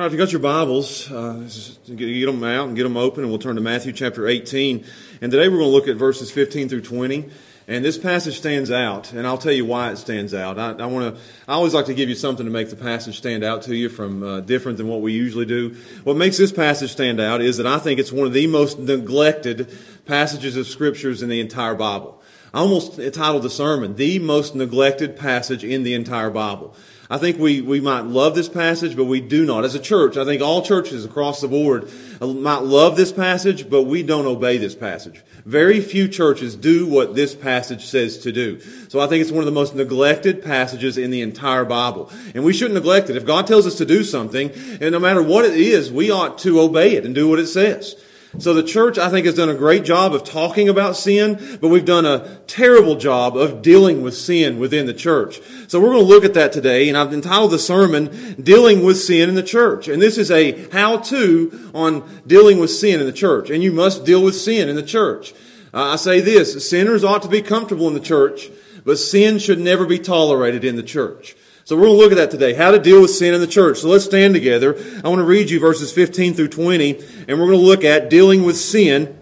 All right, if you got your Bibles, uh, get them out and get them open, and we'll turn to Matthew chapter 18. And today we're going to look at verses 15 through 20. And this passage stands out, and I'll tell you why it stands out. I, I want to. I always like to give you something to make the passage stand out to you from uh, different than what we usually do. What makes this passage stand out is that I think it's one of the most neglected passages of scriptures in the entire Bible. I almost titled the sermon "The Most Neglected Passage in the Entire Bible." I think we, we might love this passage, but we do not. As a church, I think all churches across the board uh, might love this passage, but we don't obey this passage. Very few churches do what this passage says to do. So I think it's one of the most neglected passages in the entire Bible. And we shouldn't neglect it. If God tells us to do something, and no matter what it is, we ought to obey it and do what it says. So the church, I think, has done a great job of talking about sin, but we've done a terrible job of dealing with sin within the church. So we're going to look at that today, and I've entitled the sermon, Dealing with Sin in the Church. And this is a how-to on dealing with sin in the church. And you must deal with sin in the church. Uh, I say this, sinners ought to be comfortable in the church, but sin should never be tolerated in the church. So we're going to look at that today, how to deal with sin in the church. So let's stand together. I want to read you verses 15 through 20, and we're going to look at dealing with sin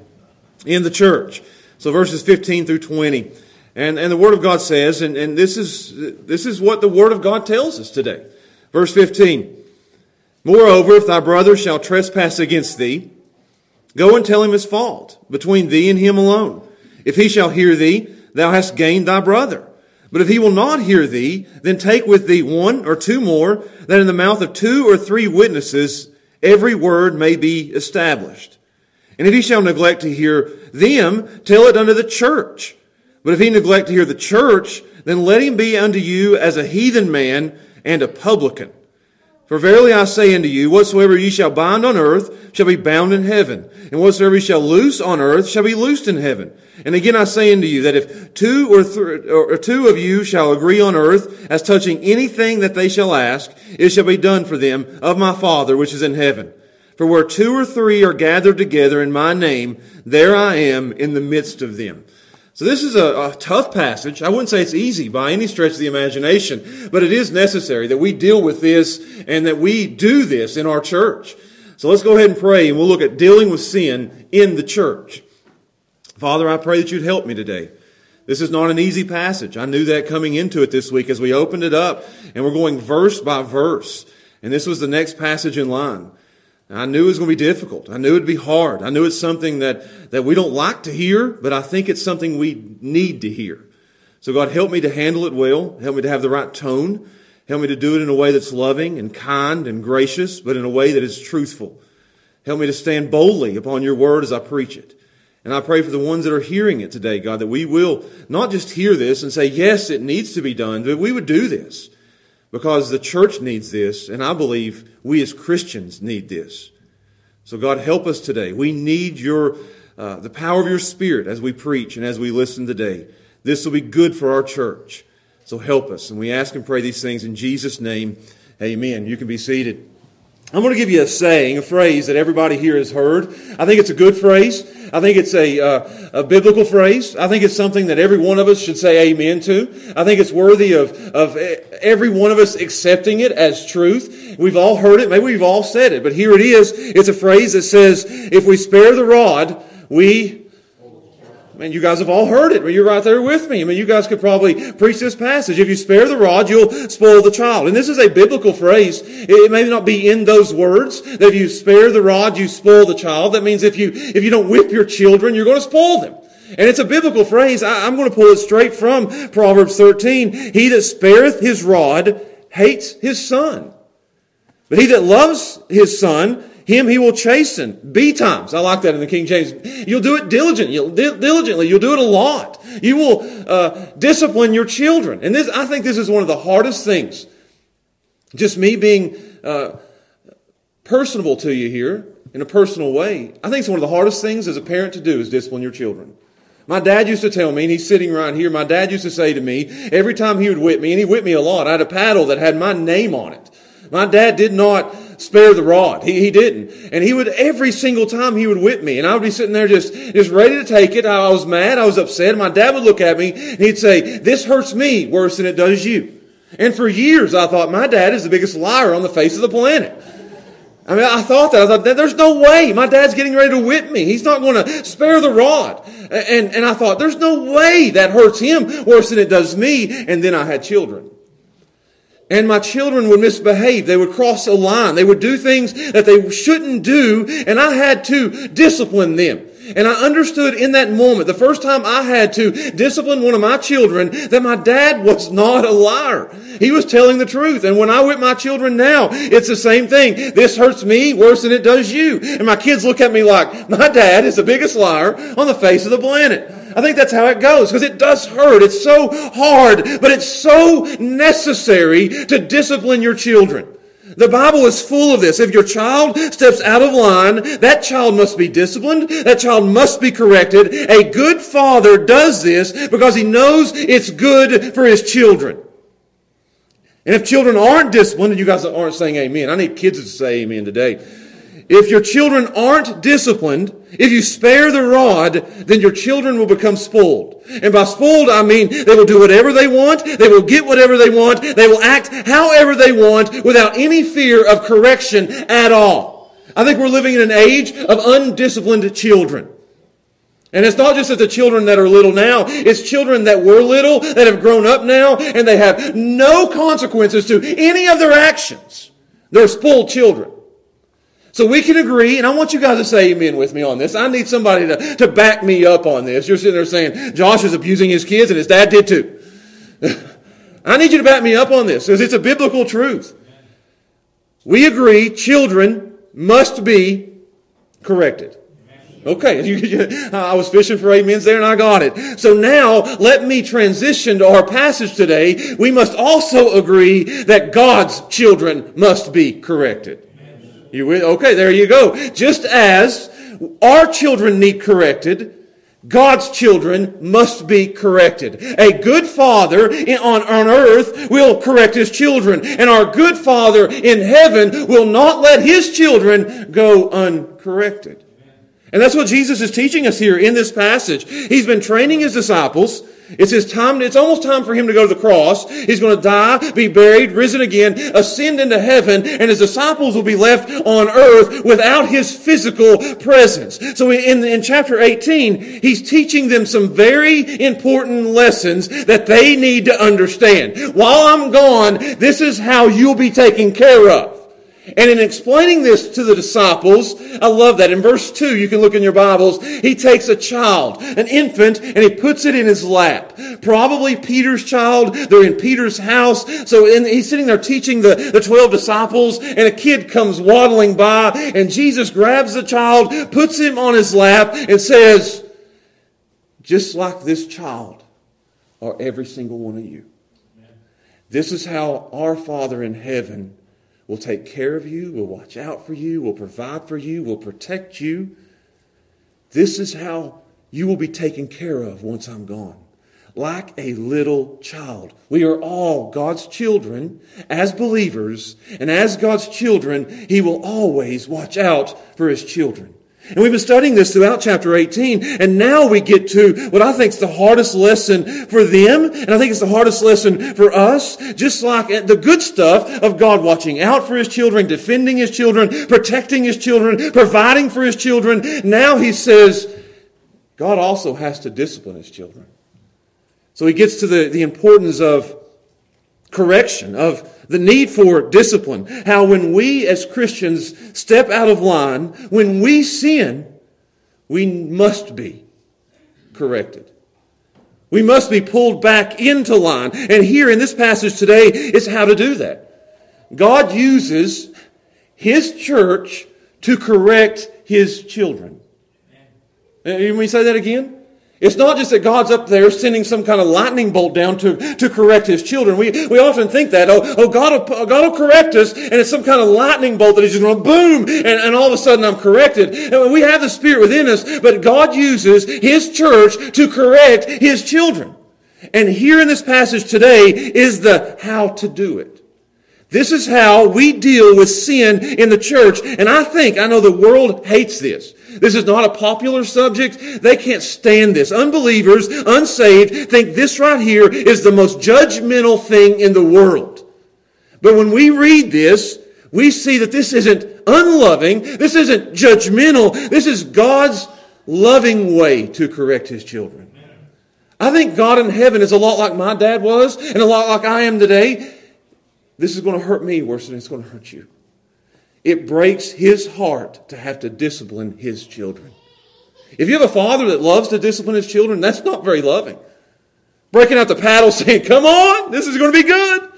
in the church. So verses 15 through 20. And, and the Word of God says, and, and this, is, this is what the Word of God tells us today. Verse 15. Moreover, if thy brother shall trespass against thee, go and tell him his fault between thee and him alone. If he shall hear thee, thou hast gained thy brother. But if he will not hear thee, then take with thee one or two more, that in the mouth of two or three witnesses every word may be established. And if he shall neglect to hear them, tell it unto the church. But if he neglect to hear the church, then let him be unto you as a heathen man and a publican. For verily I say unto you, whatsoever ye shall bind on earth shall be bound in heaven, and whatsoever ye shall loose on earth shall be loosed in heaven. And again I say unto you that if two or, th- or two of you shall agree on earth as touching anything that they shall ask, it shall be done for them of my Father which is in heaven. For where two or three are gathered together in my name, there I am in the midst of them. So this is a, a, tough passage. I wouldn't say it's easy by any stretch of the imagination, but it is necessary that we deal with this and that we do this in our church. So let's go ahead and pray and we'll look at dealing with sin in the church. Father, I pray that you'd help me today. This is not an easy passage. I knew that coming into it this week as we opened it up and we're going verse by verse. And this was the next passage in line. I knew it was going to be difficult. I knew it'd be hard. I knew it's something that, that we don't like to hear, but I think it's something we need to hear. So God, help me to handle it well. Help me to have the right tone. Help me to do it in a way that's loving and kind and gracious, but in a way that is truthful. Help me to stand boldly upon your word as I preach it. And I pray for the ones that are hearing it today, God, that we will not just hear this and say, yes, it needs to be done, but we would do this because the church needs this, and I believe we as Christians need this. So God, help us today. We need your, uh, the power of your Spirit as we preach and as we listen today. This will be good for our church. So help us. And we ask and pray these things in Jesus' name. Amen. You can be seated. I'm going to give you a saying, a phrase that everybody here has heard. I think it's a good phrase. I think it's a, uh, a biblical phrase. I think it's something that every one of us should say amen to. I think it's worthy of, of every one of us accepting it as truth. We've all heard it. Maybe we've all said it, but here it is. It's a phrase that says, if we spare the rod, we I mean, you guys have all heard it. You're right there with me. I mean, you guys could probably preach this passage. If you spare the rod, you'll spoil the child. And this is a biblical phrase. It may not be in those words that if you spare the rod, you spoil the child. That means if you, if you don't whip your children, you're going to spoil them. And it's a biblical phrase. I, am going to pull it straight from Proverbs 13. He that spareth his rod hates his son. But he that loves his son him he will chasten. betimes. I like that in the King James. You'll do it diligently. You'll, diligently. You'll do it a lot. You will uh, discipline your children. And this, I think this is one of the hardest things. Just me being uh, personable to you here in a personal way. I think it's one of the hardest things as a parent to do is discipline your children. My dad used to tell me, and he's sitting right here, my dad used to say to me, every time he would whip me, and he whipped me a lot, I had a paddle that had my name on it. My dad did not spare the rod. He, he didn't. And he would, every single time he would whip me. And I would be sitting there just, just ready to take it. I was mad. I was upset. My dad would look at me and he'd say, this hurts me worse than it does you. And for years I thought my dad is the biggest liar on the face of the planet. I mean, I thought that. I thought, there's no way. My dad's getting ready to whip me. He's not going to spare the rod. And, and I thought, there's no way that hurts him worse than it does me. And then I had children. And my children would misbehave. They would cross a line. They would do things that they shouldn't do. And I had to discipline them. And I understood in that moment, the first time I had to discipline one of my children, that my dad was not a liar. He was telling the truth. And when I whip my children now, it's the same thing. This hurts me worse than it does you. And my kids look at me like, my dad is the biggest liar on the face of the planet. I think that's how it goes because it does hurt. It's so hard, but it's so necessary to discipline your children. The Bible is full of this. If your child steps out of line, that child must be disciplined. That child must be corrected. A good father does this because he knows it's good for his children. And if children aren't disciplined, and you guys aren't saying amen, I need kids to say amen today. If your children aren't disciplined, if you spare the rod, then your children will become spoiled. And by spoiled, I mean they will do whatever they want, they will get whatever they want, they will act however they want without any fear of correction at all. I think we're living in an age of undisciplined children. And it's not just that the children that are little now, it's children that were little, that have grown up now, and they have no consequences to any of their actions. They're spoiled children. So we can agree, and I want you guys to say amen with me on this. I need somebody to, to back me up on this. You're sitting there saying, Josh is abusing his kids, and his dad did too. I need you to back me up on this, because it's a biblical truth. We agree children must be corrected. Okay, I was fishing for amens there and I got it. So now let me transition to our passage today. We must also agree that God's children must be corrected. You with? Okay, there you go. Just as our children need corrected, God's children must be corrected. A good father on, on earth will correct his children, and our good father in heaven will not let his children go uncorrected. And that's what Jesus is teaching us here in this passage. He's been training his disciples it's his time, it's almost time for him to go to the cross. He's going to die, be buried, risen again, ascend into heaven, and his disciples will be left on earth without his physical presence. So in, in chapter 18, he's teaching them some very important lessons that they need to understand. While I'm gone, this is how you'll be taken care of. And in explaining this to the disciples, I love that. In verse 2, you can look in your Bibles, he takes a child, an infant, and he puts it in his lap. Probably Peter's child. They're in Peter's house. So he's sitting there teaching the, the 12 disciples, and a kid comes waddling by, and Jesus grabs the child, puts him on his lap, and says, just like this child are every single one of you. This is how our Father in heaven will take care of you, will watch out for you, will provide for you, will protect you. This is how you will be taken care of once I'm gone. Like a little child. We are all God's children as believers, and as God's children, He will always watch out for His children. And we've been studying this throughout chapter 18, and now we get to what I think is the hardest lesson for them, and I think it's the hardest lesson for us, just like the good stuff of God watching out for His children, defending His children, protecting His children, providing for His children. Now He says, God also has to discipline His children. So He gets to the, the importance of correction, of the need for discipline. How when we as Christians step out of line, when we sin, we must be corrected. We must be pulled back into line. And here in this passage today is how to do that. God uses His church to correct His children. Let uh, me say that again? It's not just that God's up there sending some kind of lightning bolt down to, to correct His children. We, we often think that, oh, oh God, will, oh, God will correct us, and it's some kind of lightning bolt that He's just going to boom, and, and all of a sudden I'm corrected. And we have the Spirit within us, but God uses His church to correct His children. And here in this passage today is the how to do it. This is how we deal with sin in the church. And I think, I know the world hates this. This is not a popular subject. They can't stand this. Unbelievers, unsaved, think this right here is the most judgmental thing in the world. But when we read this, we see that this isn't unloving. This isn't judgmental. This is God's loving way to correct his children. I think God in heaven is a lot like my dad was and a lot like I am today. This is going to hurt me worse than it's going to hurt you. It breaks his heart to have to discipline his children. If you have a father that loves to discipline his children, that's not very loving. Breaking out the paddle saying, Come on, this is going to be good.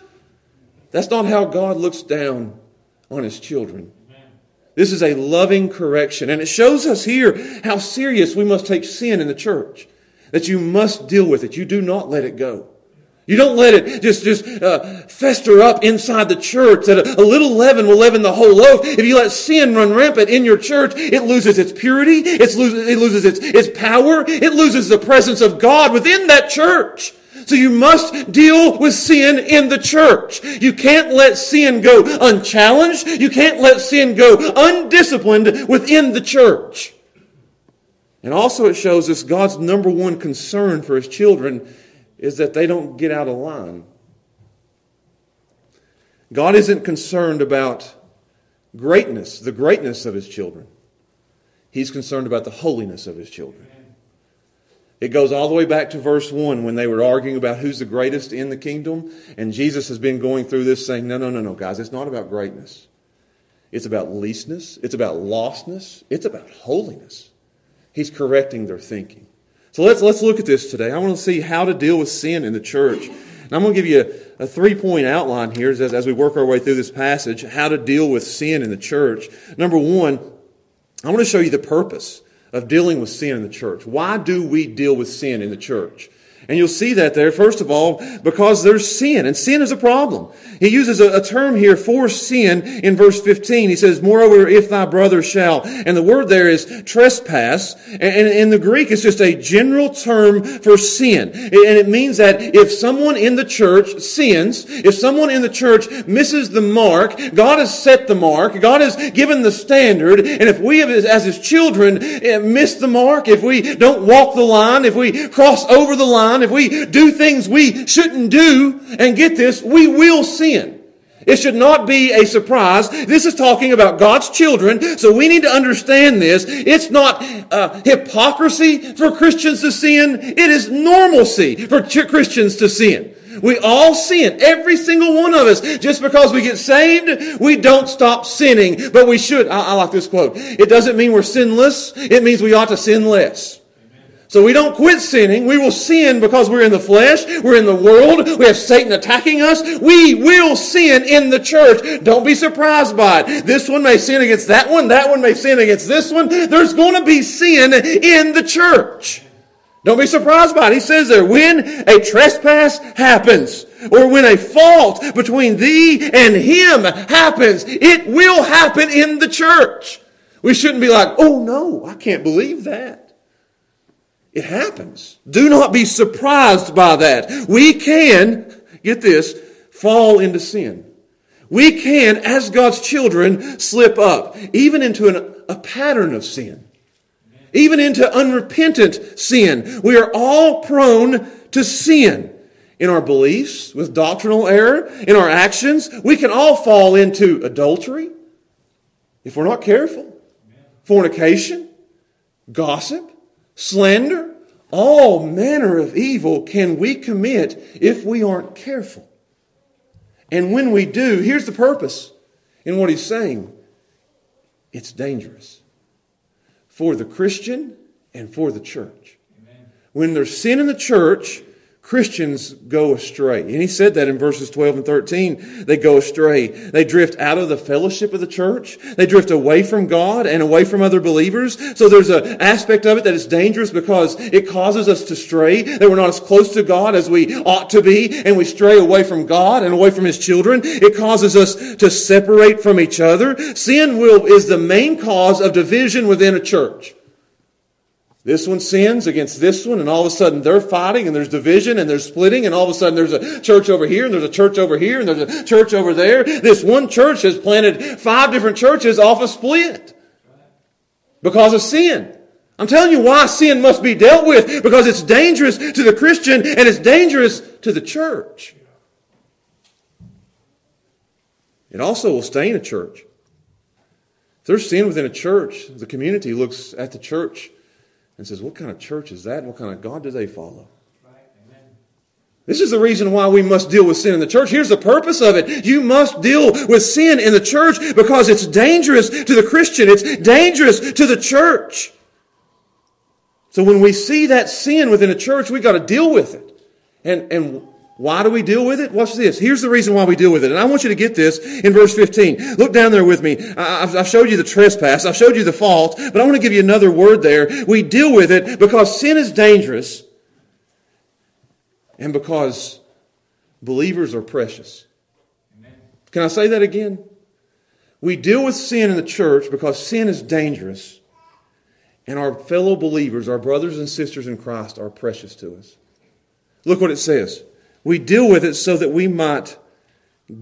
That's not how God looks down on his children. This is a loving correction. And it shows us here how serious we must take sin in the church. That you must deal with it. You do not let it go. You don't let it just, just uh, fester up inside the church that a, a, little leaven will leaven the whole loaf. If you let sin run rampant in your church, it loses its purity, it loses, it loses its, its power, it loses the presence of God within that church. So you must deal with sin in the church. You can't let sin go unchallenged. You can't let sin go undisciplined within the church. And also it shows us God's number one concern for his children is that they don't get out of line. God isn't concerned about greatness, the greatness of his children. He's concerned about the holiness of his children. It goes all the way back to verse 1 when they were arguing about who's the greatest in the kingdom. And Jesus has been going through this saying, no, no, no, no, guys, it's not about greatness. It's about leastness. It's about lostness. It's about holiness. He's correcting their thinking. So let's, let's look at this today. I want to see how to deal with sin in the church. And I'm going to give you a, a three point outline here as, as we work our way through this passage, how to deal with sin in the church. Number one, I want to show you the purpose of dealing with sin in the church. Why do we deal with sin in the church? And you'll see that there, first of all, because there's sin, and sin is a problem. He uses a, a, term here for sin in verse 15. He says, Moreover, if thy brother shall. And the word there is trespass. And, in the Greek, it's just a general term for sin. And it means that if someone in the church sins, if someone in the church misses the mark, God has set the mark, God has given the standard, and if we as his children eh, miss the mark, if we don't walk the line, if we cross over the line, if we do things we shouldn't do, and get this, we will sin. It should not be a surprise. This is talking about God's children, so we need to understand this. It's not uh, hypocrisy for Christians to sin. It is normalcy for ch- Christians to sin. We all sin. Every single one of us. Just because we get saved, we don't stop sinning. But we should. I, I like this quote. It doesn't mean we're sinless. It means we ought to sin less. So we don't quit sinning. We will sin because we're in the flesh. We're in the world. We have Satan attacking us. We will sin in the church. Don't be surprised by it. This one may sin against that one. That one may sin against this one. There's going to be sin in the church. Don't be surprised by it. He says there, when a trespass happens, or when a fault between thee and him happens, it will happen in the church. We shouldn't be like, oh no, I can't believe that. It happens. Do not be surprised by that. We can, get this, fall into sin. We can, as God's children, slip up, even into an, a pattern of sin, even into unrepentant sin. We are all prone to sin in our beliefs, with doctrinal error, in our actions. We can all fall into adultery if we're not careful, fornication, gossip, slander, all manner of evil can we commit if we aren't careful. And when we do, here's the purpose in what he's saying it's dangerous for the Christian and for the church. Amen. When there's sin in the church, Christians go astray. And he said that in verses 12 and 13. They go astray. They drift out of the fellowship of the church. They drift away from God and away from other believers. So there's an aspect of it that is dangerous because it causes us to stray, that we're not as close to God as we ought to be, and we stray away from God and away from His children. It causes us to separate from each other. Sin will, is the main cause of division within a church. This one sins against this one, and all of a sudden they're fighting, and there's division, and there's splitting, and all of a sudden there's a church over here, and there's a church over here, and there's a church over there. This one church has planted five different churches off a split because of sin. I'm telling you why sin must be dealt with because it's dangerous to the Christian and it's dangerous to the church. It also will stain a church. If there's sin within a church, the community looks at the church and says, What kind of church is that? What kind of God do they follow? This is the reason why we must deal with sin in the church. Here's the purpose of it. You must deal with sin in the church because it's dangerous to the Christian. It's dangerous to the church. So when we see that sin within a church, we got to deal with it. And, and why do we deal with it? Watch this. Here's the reason why we deal with it. And I want you to get this in verse 15. Look down there with me. I've showed you the trespass. I've showed you the fault, but I want to give you another word there. We deal with it because sin is dangerous and because believers are precious. Amen. Can I say that again? We deal with sin in the church because sin is dangerous, and our fellow believers, our brothers and sisters in Christ, are precious to us. Look what it says. We deal with it so that we might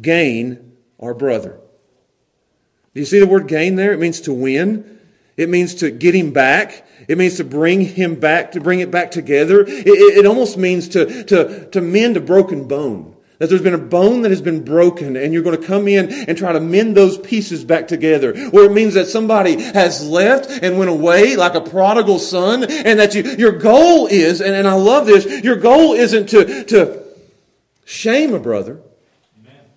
gain our brother. Do you see the word gain there? It means to win. It means to get him back. It means to bring him back, to bring it back together. It, it, it almost means to, to, to mend a broken bone. That there's been a bone that has been broken and you're going to come in and try to mend those pieces back together. Where it means that somebody has left and went away like a prodigal son and that you, your goal is, and, and I love this, your goal isn't to, to shame a brother.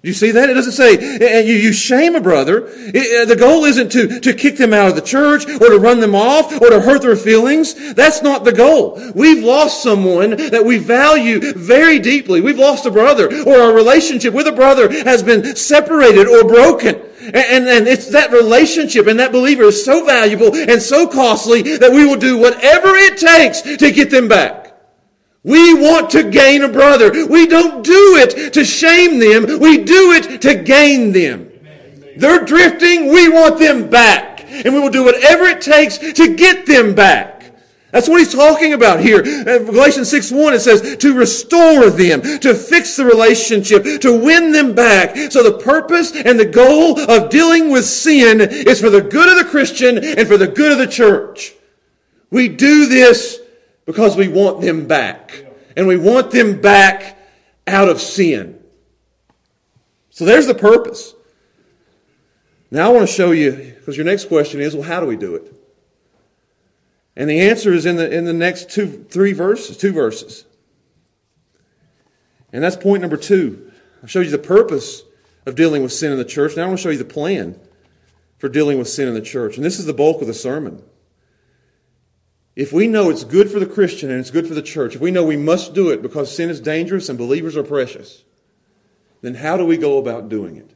You see that? It doesn't say you, you shame a brother. It, uh, the goal isn't to, to kick them out of the church or to run them off or to hurt their feelings. That's not the goal. We've lost someone that we value very deeply. We've lost a brother or our relationship with a brother has been separated or broken. And, and it's that relationship and that believer is so valuable and so costly that we will do whatever it takes to get them back. We want to gain a brother. We don't do it to shame them. We do it to gain them. They're drifting. We want them back. And we will do whatever it takes to get them back. That's what he's talking about here. In Galatians 6 1, it says to restore them, to fix the relationship, to win them back. So the purpose and the goal of dealing with sin is for the good of the Christian and for the good of the church. We do this because we want them back. And we want them back out of sin. So there's the purpose. Now I want to show you, because your next question is, well, how do we do it? And the answer is in the, in the next two, three verses, two verses. And that's point number two. I showed you the purpose of dealing with sin in the church. Now I want to show you the plan for dealing with sin in the church. And this is the bulk of the sermon. If we know it's good for the Christian and it's good for the church, if we know we must do it because sin is dangerous and believers are precious, then how do we go about doing it?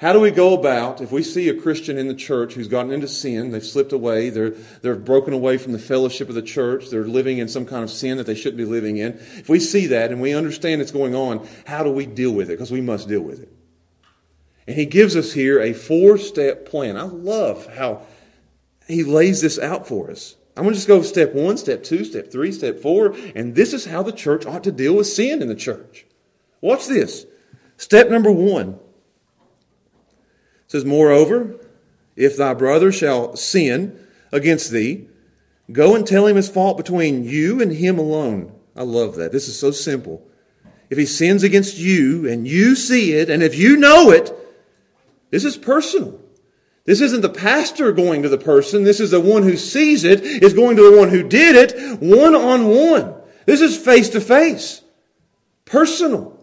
How do we go about if we see a Christian in the church who's gotten into sin, they've slipped away, they're, they're broken away from the fellowship of the church, they're living in some kind of sin that they shouldn't be living in? If we see that and we understand it's going on, how do we deal with it? Because we must deal with it. And he gives us here a four step plan. I love how he lays this out for us. I'm going to just go step one, step two, step three, step four, and this is how the church ought to deal with sin in the church. Watch this. Step number one says, Moreover, if thy brother shall sin against thee, go and tell him his fault between you and him alone. I love that. This is so simple. If he sins against you and you see it, and if you know it, this is personal. This isn't the pastor going to the person. This is the one who sees it is going to the one who did it one on one. This is face to face. Personal.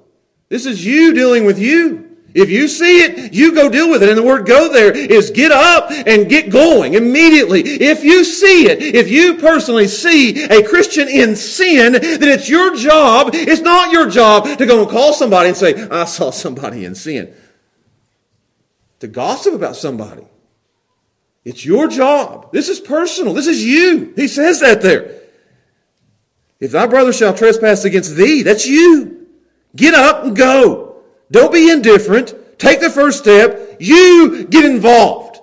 This is you dealing with you. If you see it, you go deal with it. And the word go there is get up and get going immediately. If you see it, if you personally see a Christian in sin, then it's your job. It's not your job to go and call somebody and say, I saw somebody in sin. To gossip about somebody. It's your job. This is personal. This is you. He says that there. If thy brother shall trespass against thee, that's you. Get up and go. Don't be indifferent. Take the first step. You get involved.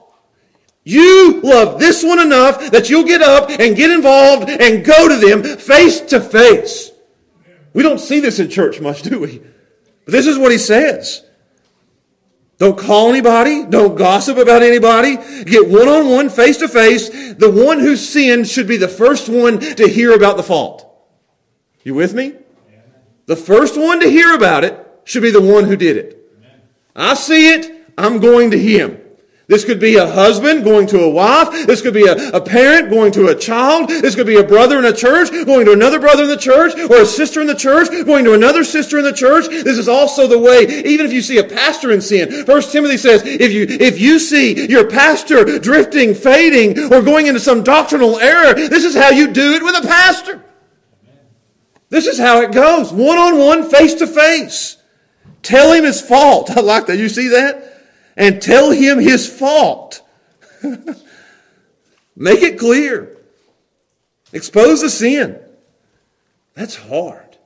You love this one enough that you'll get up and get involved and go to them face to face. We don't see this in church much, do we? But this is what he says. Don't call anybody. Don't gossip about anybody. Get one on one, face to face. The one who sinned should be the first one to hear about the fault. You with me? The first one to hear about it should be the one who did it. I see it. I'm going to him. This could be a husband going to a wife. This could be a, a parent going to a child. This could be a brother in a church going to another brother in the church or a sister in the church going to another sister in the church. This is also the way, even if you see a pastor in sin. First Timothy says, if you, if you see your pastor drifting, fading, or going into some doctrinal error, this is how you do it with a pastor. This is how it goes. One on one, face to face. Tell him his fault. I like that. You see that? And tell him his fault. Make it clear. Expose the sin. That's hard.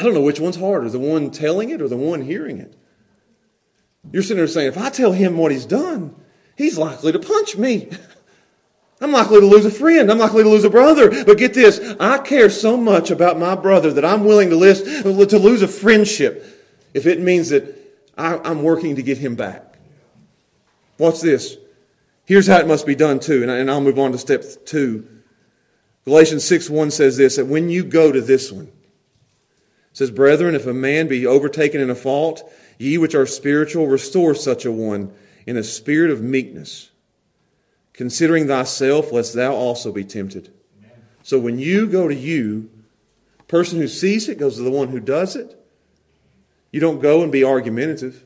I don't know which one's harder, the one telling it or the one hearing it. You're sitting there saying, if I tell him what he's done, he's likely to punch me. I'm likely to lose a friend. I'm likely to lose a brother. But get this, I care so much about my brother that I'm willing to, list, to lose a friendship if it means that I, am working to get him back. Watch this. Here's how it must be done too, and, I, and I'll move on to step two. Galatians 6 1 says this that when you go to this one, says, Brethren, if a man be overtaken in a fault, ye which are spiritual, restore such a one in a spirit of meekness, considering thyself, lest thou also be tempted. Amen. So when you go to you, person who sees it goes to the one who does it. You don't go and be argumentative.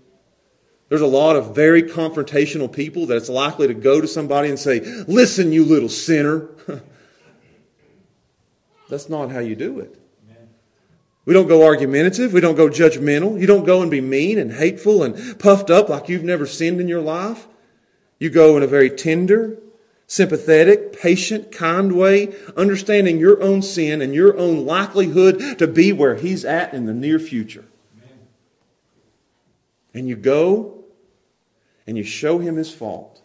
There's a lot of very confrontational people that it's likely to go to somebody and say, Listen, you little sinner. That's not how you do it. We don't go argumentative. We don't go judgmental. You don't go and be mean and hateful and puffed up like you've never sinned in your life. You go in a very tender, sympathetic, patient, kind way, understanding your own sin and your own likelihood to be where He's at in the near future and you go and you show him his fault,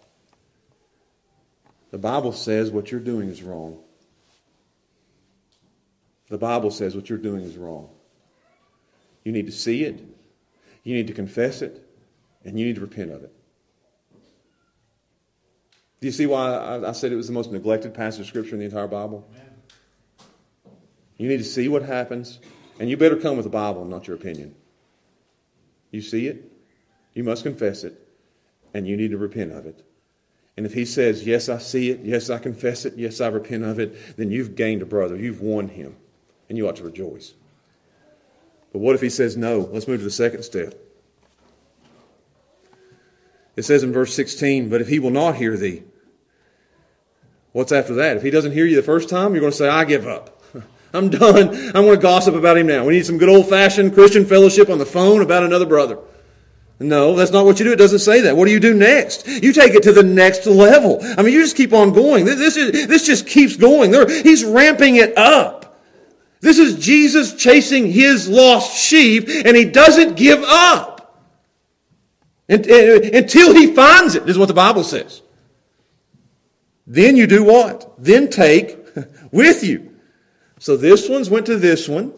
the Bible says what you're doing is wrong. The Bible says what you're doing is wrong. You need to see it, you need to confess it, and you need to repent of it. Do you see why I said it was the most neglected passage of Scripture in the entire Bible? You need to see what happens, and you better come with the Bible, not your opinion. You see it, you must confess it, and you need to repent of it. And if he says, Yes, I see it, yes, I confess it, yes, I repent of it, then you've gained a brother. You've won him, and you ought to rejoice. But what if he says no? Let's move to the second step. It says in verse 16, But if he will not hear thee, what's after that? If he doesn't hear you the first time, you're going to say, I give up. I'm done. I'm going to gossip about him now. We need some good old fashioned Christian fellowship on the phone about another brother. No, that's not what you do. It doesn't say that. What do you do next? You take it to the next level. I mean, you just keep on going. This, is, this just keeps going. he's ramping it up. This is Jesus chasing his lost sheep, and he doesn't give up until he finds it, is what the Bible says. Then you do what? Then take with you. So this one's went to this one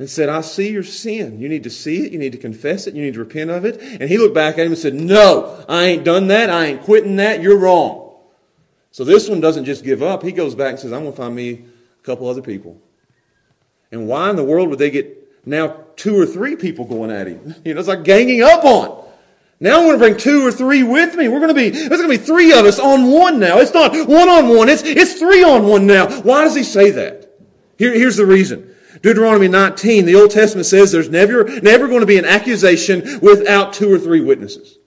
and said, I see your sin. You need to see it. You need to confess it. You need to repent of it. And he looked back at him and said, No, I ain't done that. I ain't quitting that. You're wrong. So this one doesn't just give up. He goes back and says, I'm going to find me a couple other people. And why in the world would they get now two or three people going at him? You know, it's like ganging up on. Now I'm going to bring two or three with me. We're going to be, there's going to be three of us on one now. It's not one on one. It's, it's three on one now. Why does he say that? Here, here's the reason. Deuteronomy 19, the Old Testament says there's never, never going to be an accusation without two or three witnesses.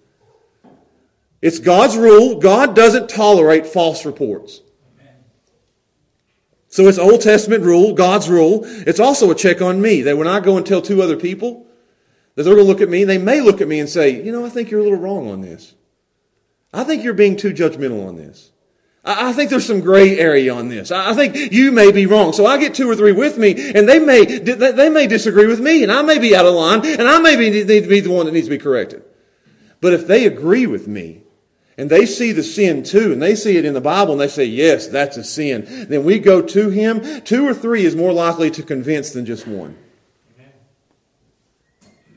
It's God's rule. God doesn't tolerate false reports. So it's Old Testament rule, God's rule. It's also a check on me that when I go and tell two other people, that they're going to look at me, they may look at me and say, you know, I think you're a little wrong on this. I think you're being too judgmental on this. I think there's some gray area on this. I think you may be wrong. So I get two or three with me, and they may they may disagree with me, and I may be out of line, and I may be, need to be the one that needs to be corrected. But if they agree with me, and they see the sin too, and they see it in the Bible, and they say, yes, that's a sin, then we go to him. Two or three is more likely to convince than just one.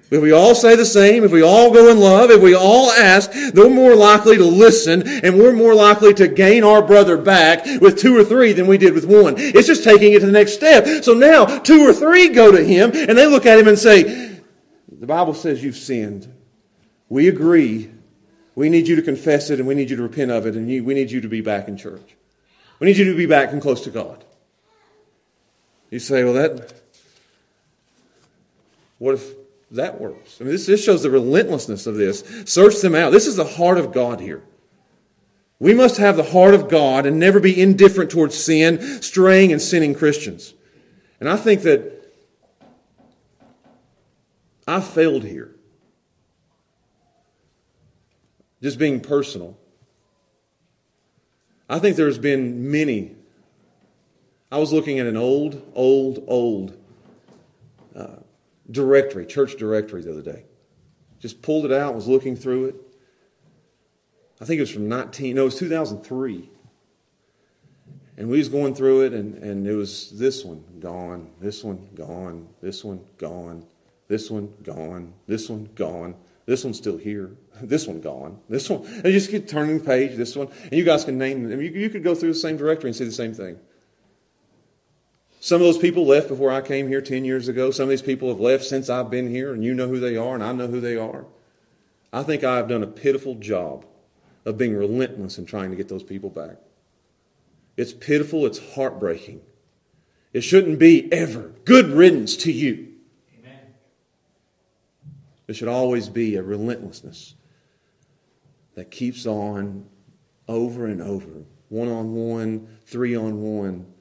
If we all say the same, if we all go in love, if we all ask, they're more likely to listen and we're more likely to gain our brother back with two or three than we did with one. It's just taking it to the next step. So now two or three go to him and they look at him and say, the Bible says you've sinned. We agree. We need you to confess it and we need you to repent of it and we need you to be back in church. We need you to be back and close to God. You say, well, that, what if that works? I mean, this, this shows the relentlessness of this. Search them out. This is the heart of God here. We must have the heart of God and never be indifferent towards sin, straying and sinning Christians. And I think that I failed here. Just being personal. I think there's been many. I was looking at an old, old, old directory, church directory the other day. Just pulled it out, was looking through it. I think it was from 19, no, it was 2003. And we was going through it, and, and it was this one gone, this one gone, this one gone, this one gone, this one gone, this one's still here, this one gone, this one. And you just keep turning the page, this one. And you guys can name them. You, you could go through the same directory and see the same thing. Some of those people left before I came here 10 years ago. Some of these people have left since I've been here, and you know who they are, and I know who they are. I think I have done a pitiful job of being relentless in trying to get those people back. It's pitiful, it's heartbreaking. It shouldn't be ever. Good riddance to you. Amen. There should always be a relentlessness that keeps on over and over, one on one, three on one.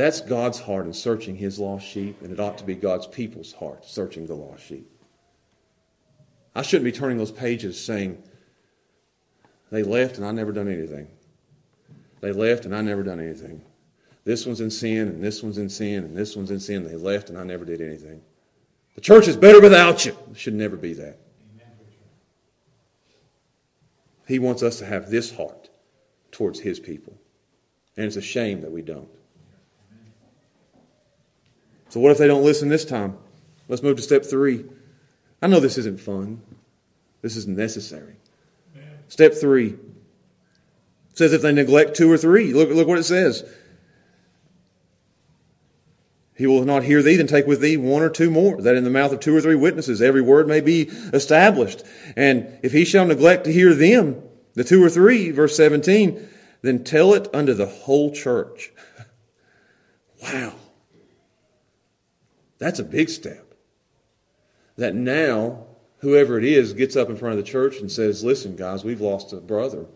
That's God's heart in searching his lost sheep, and it ought to be God's people's heart searching the lost sheep. I shouldn't be turning those pages saying, they left and I never done anything. They left and I never done anything. This one's in sin and this one's in sin and this one's in sin. They left and I never did anything. The church is better without you. It should never be that. He wants us to have this heart towards his people. And it's a shame that we don't. So, what if they don't listen this time? Let's move to step three. I know this isn't fun, this is necessary. Step three says if they neglect two or three. Look, look what it says. He will not hear thee, then take with thee one or two more, that in the mouth of two or three witnesses every word may be established. And if he shall neglect to hear them, the two or three, verse 17, then tell it unto the whole church. wow. That's a big step. That now whoever it is gets up in front of the church and says, Listen, guys, we've lost a brother.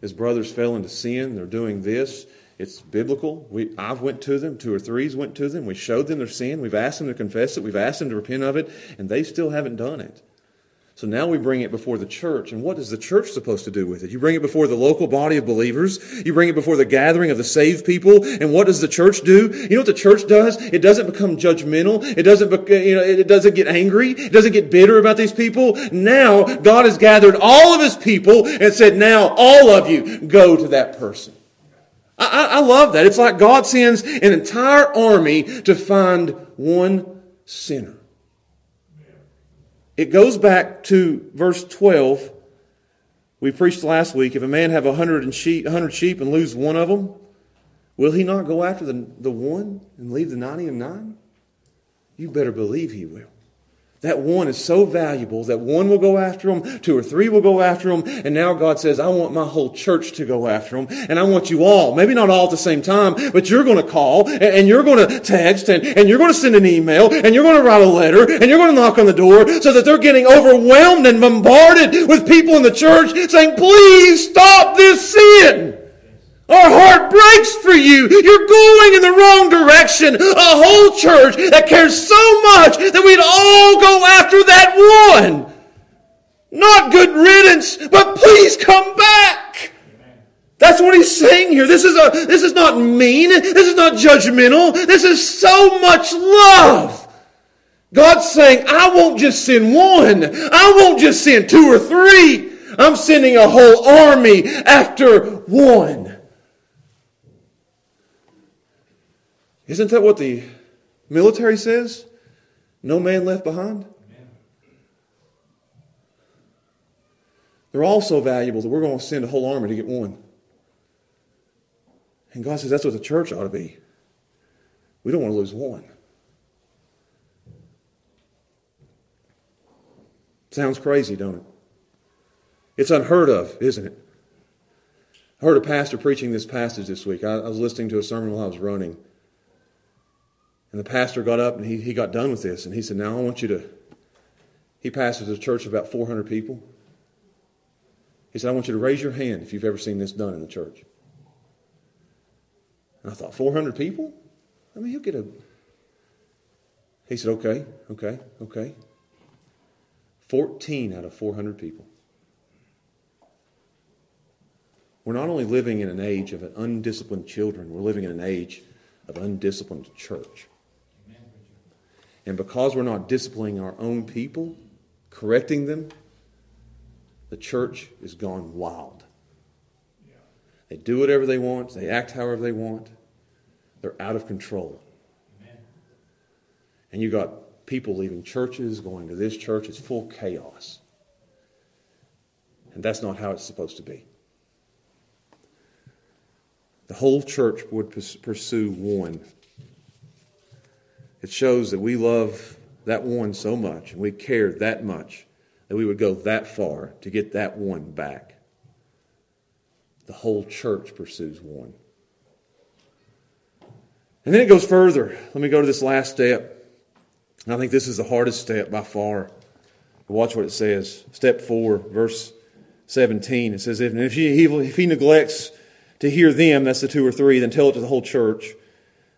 His brothers fell into sin. They're doing this. It's biblical. We, I've went to them. Two or three's went to them. We showed them their sin. We've asked them to confess it. We've asked them to repent of it, and they still haven't done it. So now we bring it before the church. And what is the church supposed to do with it? You bring it before the local body of believers. You bring it before the gathering of the saved people. And what does the church do? You know what the church does? It doesn't become judgmental. It doesn't, you know, it doesn't get angry. It doesn't get bitter about these people. Now God has gathered all of his people and said, now all of you go to that person. I, I love that. It's like God sends an entire army to find one sinner. It goes back to verse 12. We preached last week if a man have a hundred sheep, sheep and lose one of them, will he not go after the, the one and leave the ninety and nine? You better believe he will. That one is so valuable that one will go after him, two or three will go after him, and now God says, I want my whole church to go after him, and I want you all, maybe not all at the same time, but you're going to call, and, you're going to text, and, and you're going to send an email, and you're going to write a letter, and you're going to knock on the door, so that they're getting overwhelmed and bombarded with people in the church saying, please stop this sin. Our heart breaks for you. You're going in the wrong direction. A whole church that cares so much that we'd all go after that one. Not good riddance, but please come back. That's what he's saying here. This is a, this is not mean. This is not judgmental. This is so much love. God's saying, I won't just send one. I won't just send two or three. I'm sending a whole army after one. Isn't that what the military says? No man left behind? They're all so valuable that we're going to send a whole army to get one. And God says that's what the church ought to be. We don't want to lose one. Sounds crazy, don't it? It's unheard of, isn't it? I heard a pastor preaching this passage this week. I, was listening to a sermon while I was running. And the pastor got up and he, he got done with this and he said, Now I want you to. He pastors a church of about 400 people. He said, I want you to raise your hand if you've ever seen this done in the church. And I thought, 400 people? I mean, he'll get a. He said, okay, okay, okay. 14 out of 400 people. We're not only living in an age of undisciplined children, we're living in an age of undisciplined church. And because we're not disciplining our own people, correcting them, the church is gone wild. They do whatever they want, they act however they want, they're out of control. And you got people leaving churches, going to this church, it's full chaos. And that's not how it's supposed to be. The whole church would pursue one it shows that we love that one so much and we care that much that we would go that far to get that one back. The whole church pursues one. And then it goes further. Let me go to this last step. And I think this is the hardest step by far. Watch what it says. Step 4, verse 17. It says, If he, if he neglects to hear them, that's the two or three, then tell it to the whole church.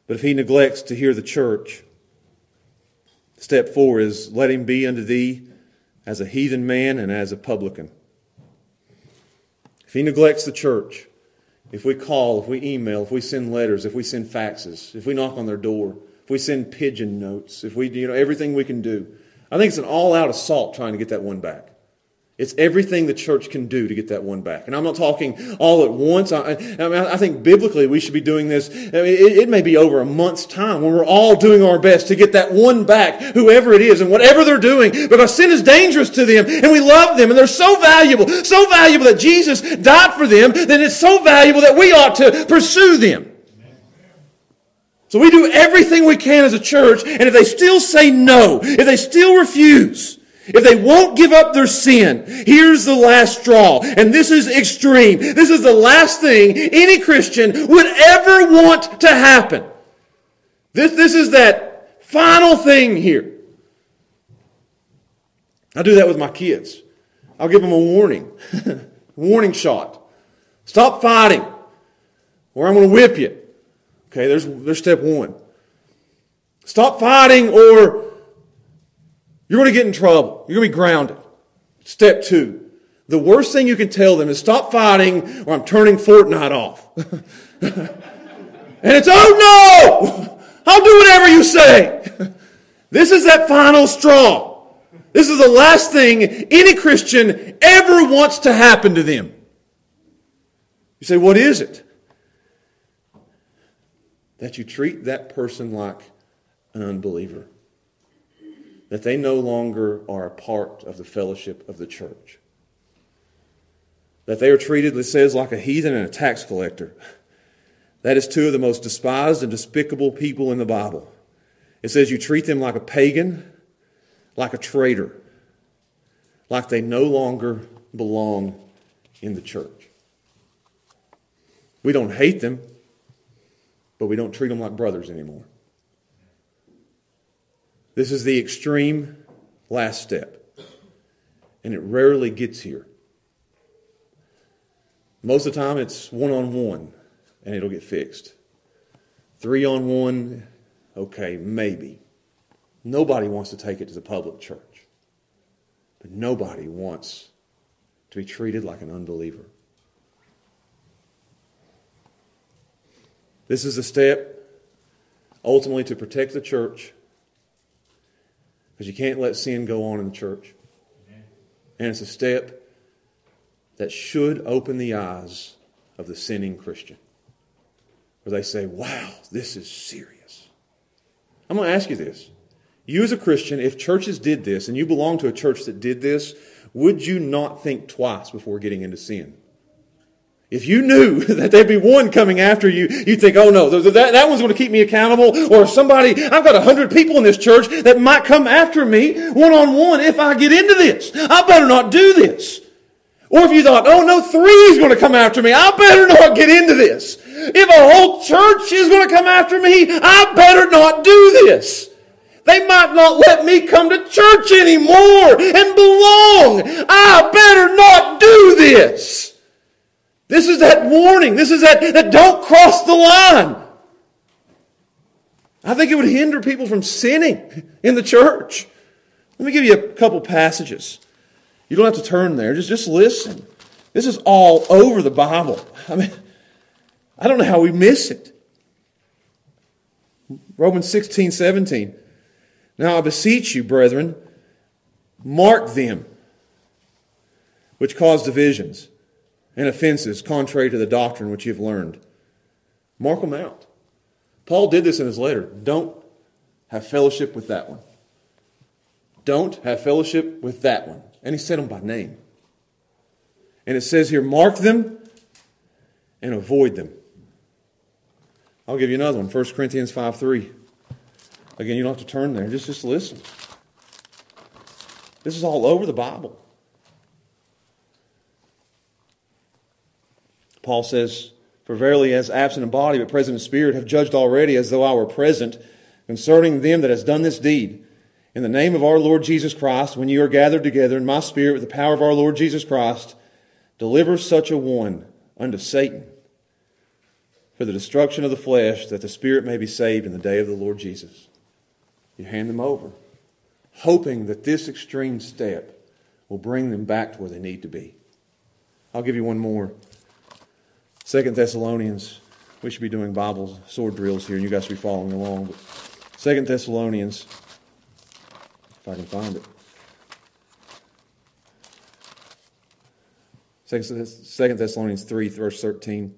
But if he neglects to hear the church, Step four is let him be unto thee as a heathen man and as a publican. If he neglects the church, if we call, if we email, if we send letters, if we send faxes, if we knock on their door, if we send pigeon notes, if we, you know, everything we can do, I think it's an all out assault trying to get that one back. It's everything the church can do to get that one back. And I'm not talking all at once. I, I, mean, I think biblically we should be doing this. I mean, it, it, may be over a month's time when we're all doing our best to get that one back, whoever it is and whatever they're doing, because sin is dangerous to them and we love them and they're so valuable, so valuable that Jesus died for them, then it's so valuable that we ought to pursue them. So we do everything we can as a church, and if they still say no, if they still refuse, if they won't give up their sin, here's the last straw. And this is extreme. This is the last thing any Christian would ever want to happen. This, this is that final thing here. I do that with my kids. I'll give them a warning. warning shot. Stop fighting, or I'm going to whip you. Okay, there's, there's step one. Stop fighting, or you're going to get in trouble. You're going to be grounded. Step two. The worst thing you can tell them is stop fighting or I'm turning Fortnite off. and it's, oh no! I'll do whatever you say. this is that final straw. This is the last thing any Christian ever wants to happen to them. You say, what is it? That you treat that person like an unbeliever that they no longer are a part of the fellowship of the church. That they are treated, it says, like a heathen and a tax collector. That is two of the most despised and despicable people in the Bible. It says you treat them like a pagan, like a traitor, like they no longer belong in the church. We don't hate them, but we don't treat them like brothers anymore. This is the extreme last step. And it rarely gets here. Most of the time, it's one on one and it'll get fixed. Three on one, okay, maybe. Nobody wants to take it to the public church. But nobody wants to be treated like an unbeliever. This is a step ultimately to protect the church because you can't let sin go on in the church. And it's a step that should open the eyes of the sinning Christian. Where they say, wow, this is serious. I'm going to ask you this. You, as a Christian, if churches did this and you belong to a church that did this, would you not think twice before getting into sin? If you knew that there'd be one coming after you, you'd think, oh no, that, that one's going to keep me accountable. Or somebody, I've got a hundred people in this church that might come after me one on one if I get into this. I better not do this. Or if you thought, oh no, three is going to come after me, I better not get into this. If a whole church is going to come after me, I better not do this. They might not let me come to church anymore and belong. I better not do this. This is that warning. This is that, that don't cross the line. I think it would hinder people from sinning in the church. Let me give you a couple passages. You don't have to turn there, just, just listen. This is all over the Bible. I mean, I don't know how we miss it. Romans 16, 17. Now I beseech you, brethren, mark them which cause divisions and offenses contrary to the doctrine which you've learned. Mark them out. Paul did this in his letter. Don't have fellowship with that one. Don't have fellowship with that one. And he said them by name. And it says here, mark them and avoid them. I'll give you another one 1 Corinthians 5 3. Again, you don't have to turn there, just, just listen. This is all over the Bible. Paul says, For verily, as absent in body but present in spirit, have judged already as though I were present concerning them that has done this deed. In the name of our Lord Jesus Christ, when you are gathered together in my spirit with the power of our Lord Jesus Christ, deliver such a one unto Satan for the destruction of the flesh, that the spirit may be saved in the day of the Lord Jesus. You hand them over, hoping that this extreme step will bring them back to where they need to be. I'll give you one more. Second Thessalonians. We should be doing Bible sword drills here, and you guys should be following along. But Second Thessalonians, if I can find it. Second Thessalonians 3, verse 13.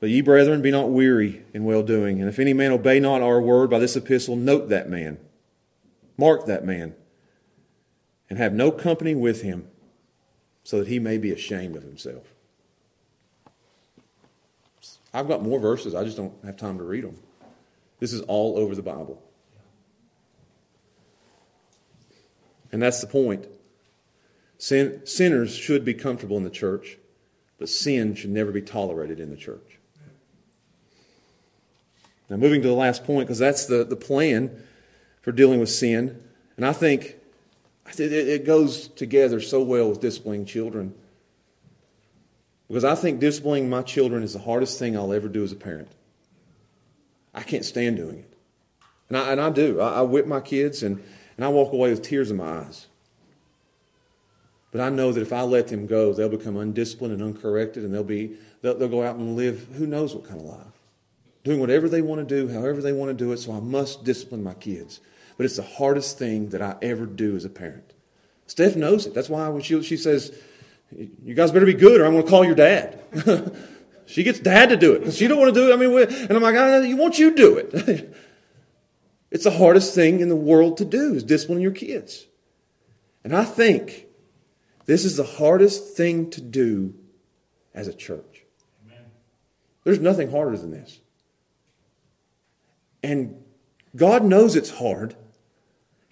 But ye, brethren, be not weary in well doing. And if any man obey not our word by this epistle, note that man, mark that man, and have no company with him so that he may be ashamed of himself. I've got more verses, I just don't have time to read them. This is all over the Bible. And that's the point. Sin, sinners should be comfortable in the church, but sin should never be tolerated in the church. Now, moving to the last point, because that's the, the plan for dealing with sin. And I think it goes together so well with disciplining children. Because I think disciplining my children is the hardest thing I'll ever do as a parent. I can't stand doing it. And I, and I do. I, I whip my kids and, and I walk away with tears in my eyes. But I know that if I let them go, they'll become undisciplined and uncorrected, and they'll, be, they'll, they'll go out and live who knows what kind of life. Doing whatever they want to do, however they want to do it, so I must discipline my kids but it's the hardest thing that I ever do as a parent. Steph knows it. That's why when she, she says, you guys better be good or I'm going to call your dad. she gets dad to do it because she don't want to do it. I mean, and I'm like, I you want you to do it. it's the hardest thing in the world to do is discipline your kids. And I think this is the hardest thing to do as a church. Amen. There's nothing harder than this. And God knows it's hard.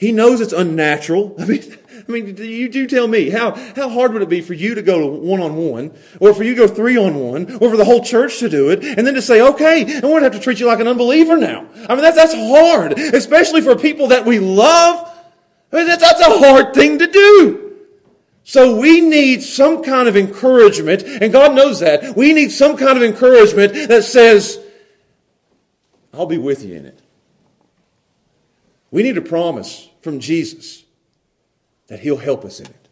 He knows it's unnatural. I mean, I mean, you do tell me how, how hard would it be for you to go one on one, or for you to go three on one, or for the whole church to do it, and then to say, okay, and we're to have to treat you like an unbeliever now. I mean, that's, that's hard, especially for people that we love. I mean, that's, that's a hard thing to do. So we need some kind of encouragement, and God knows that. We need some kind of encouragement that says, I'll be with you in it. We need a promise from Jesus that He'll help us in it.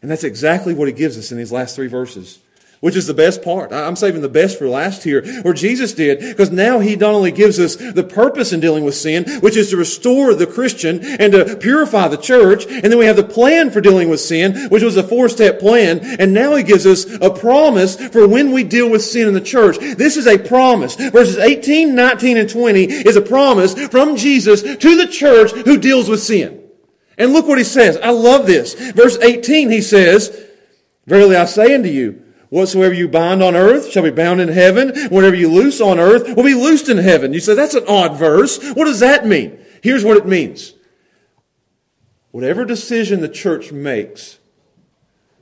And that's exactly what He gives us in these last three verses which is the best part. I'm saving the best for last here, where Jesus did, because now he not only gives us the purpose in dealing with sin, which is to restore the Christian and to purify the church, and then we have the plan for dealing with sin, which was a four-step plan, and now he gives us a promise for when we deal with sin in the church. This is a promise. Verses 18, 19, and 20 is a promise from Jesus to the church who deals with sin. And look what he says. I love this. Verse 18, he says, Verily I say unto you, whatsoever you bind on earth shall be bound in heaven. Whatever you loose on earth will be loosed in heaven. You say, that's an odd verse. What does that mean? Here's what it means. Whatever decision the church makes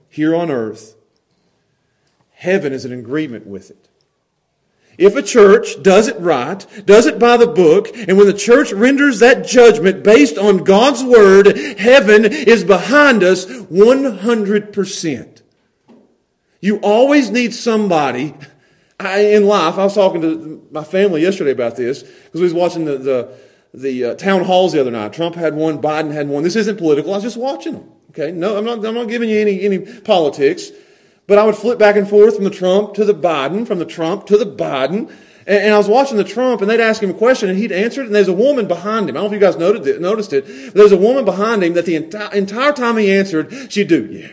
here on earth, heaven is in agreement with it. If a church does it right, does it by the book, and when the church renders that judgment based on God's word, heaven is behind us 100%. You always need somebody I, in life. I was talking to my family yesterday about this because we was watching the, the, the uh, town halls the other night. Trump had one, Biden had one. This isn't political. I was just watching them. Okay, no, I'm not. I'm not giving you any any politics. But I would flip back and forth from the Trump to the Biden, from the Trump to the Biden. And, and I was watching the Trump, and they'd ask him a question, and he'd answer it, and there's a woman behind him. I don't know if you guys noticed it. Noticed it. There's a woman behind him that the enti- entire time he answered, she'd do, yeah,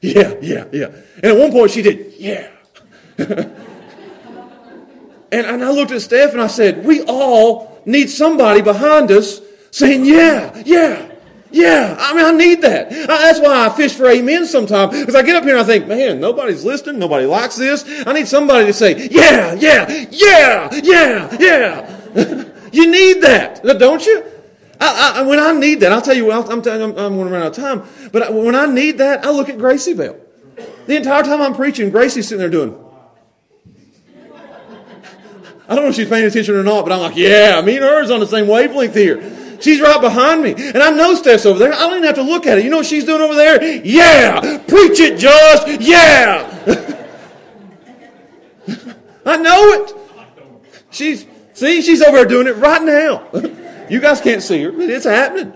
yeah, yeah, yeah. And at one point she did, yeah. and, and I looked at Steph and I said, we all need somebody behind us saying, yeah, yeah, yeah, I mean, I need that. That's why I fish for amen sometimes. Because I get up here and I think, man, nobody's listening. Nobody likes this. I need somebody to say, yeah, yeah, yeah, yeah, yeah. you need that, don't you? I, I, when I need that, I'll tell you what, I'm, I'm, I'm going to run out of time. But when I need that, I look at Gracie Bell. The entire time I'm preaching, Gracie's sitting there doing, I don't know if she's paying attention or not, but I'm like, yeah, me and her's on the same wavelength here. She's right behind me. And I know Steph's over there. I don't even have to look at it. You know what she's doing over there? Yeah! Preach it, Josh! Yeah! I know it. She's, see, she's over there doing it right now. you guys can't see her, but it's happening.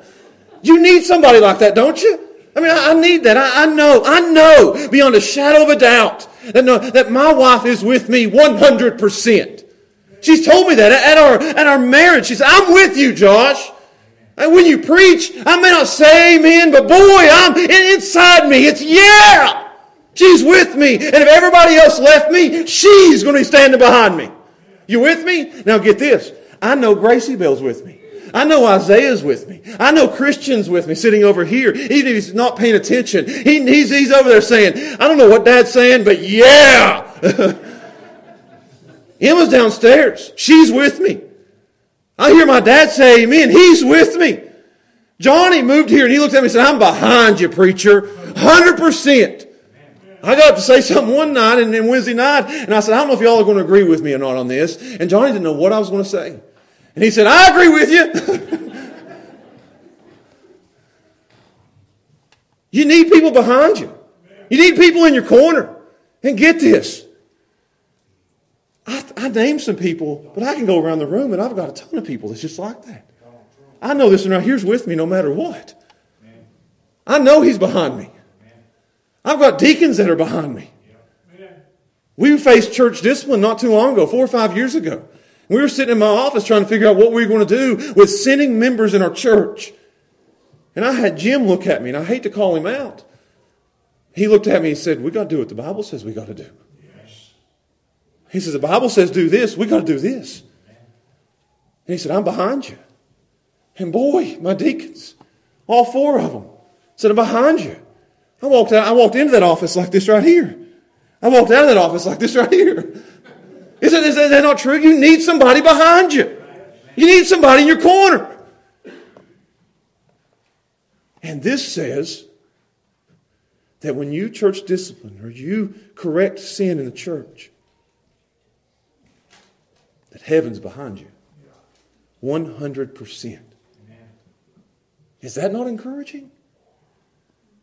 You need somebody like that, don't you? I mean, I, I need that. I, I, know, I know beyond a shadow of a doubt that, no, that my wife is with me 100%. She's told me that at our, at our marriage. She said, I'm with you, Josh. And when you preach, I may not say amen, but boy, I'm inside me. It's yeah. She's with me. And if everybody else left me, she's going to be standing behind me. You with me? Now get this. I know Gracie Bell's with me. I know Isaiah's with me. I know Christian's with me sitting over here. Even if he's not paying attention, he, he's, he's over there saying, I don't know what dad's saying, but yeah. Emma's downstairs. She's with me. I hear my dad say amen. He's with me. Johnny moved here and he looked at me and said, I'm behind you, preacher. 100%. I got up to say something one night and then Wednesday night, and I said, I don't know if y'all are going to agree with me or not on this. And Johnny didn't know what I was going to say. And he said, I agree with you. you need people behind you. You need people in your corner. And get this. I, I named some people, but I can go around the room and I've got a ton of people that's just like that. I know this one right here's with me no matter what. I know he's behind me. I've got deacons that are behind me. We faced church discipline not too long ago, four or five years ago. We were sitting in my office trying to figure out what we were going to do with sending members in our church. And I had Jim look at me, and I hate to call him out. He looked at me and said, We got to do what the Bible says we got to do. Yes. He says, The Bible says do this. We got to do this. And he said, I'm behind you. And boy, my deacons, all four of them, said, I'm behind you. I walked out, I walked into that office like this right here. I walked out of that office like this right here. Is that, is that not true? You need somebody behind you. You need somebody in your corner. And this says that when you church discipline or you correct sin in the church, that heaven's behind you. 100%. Is that not encouraging?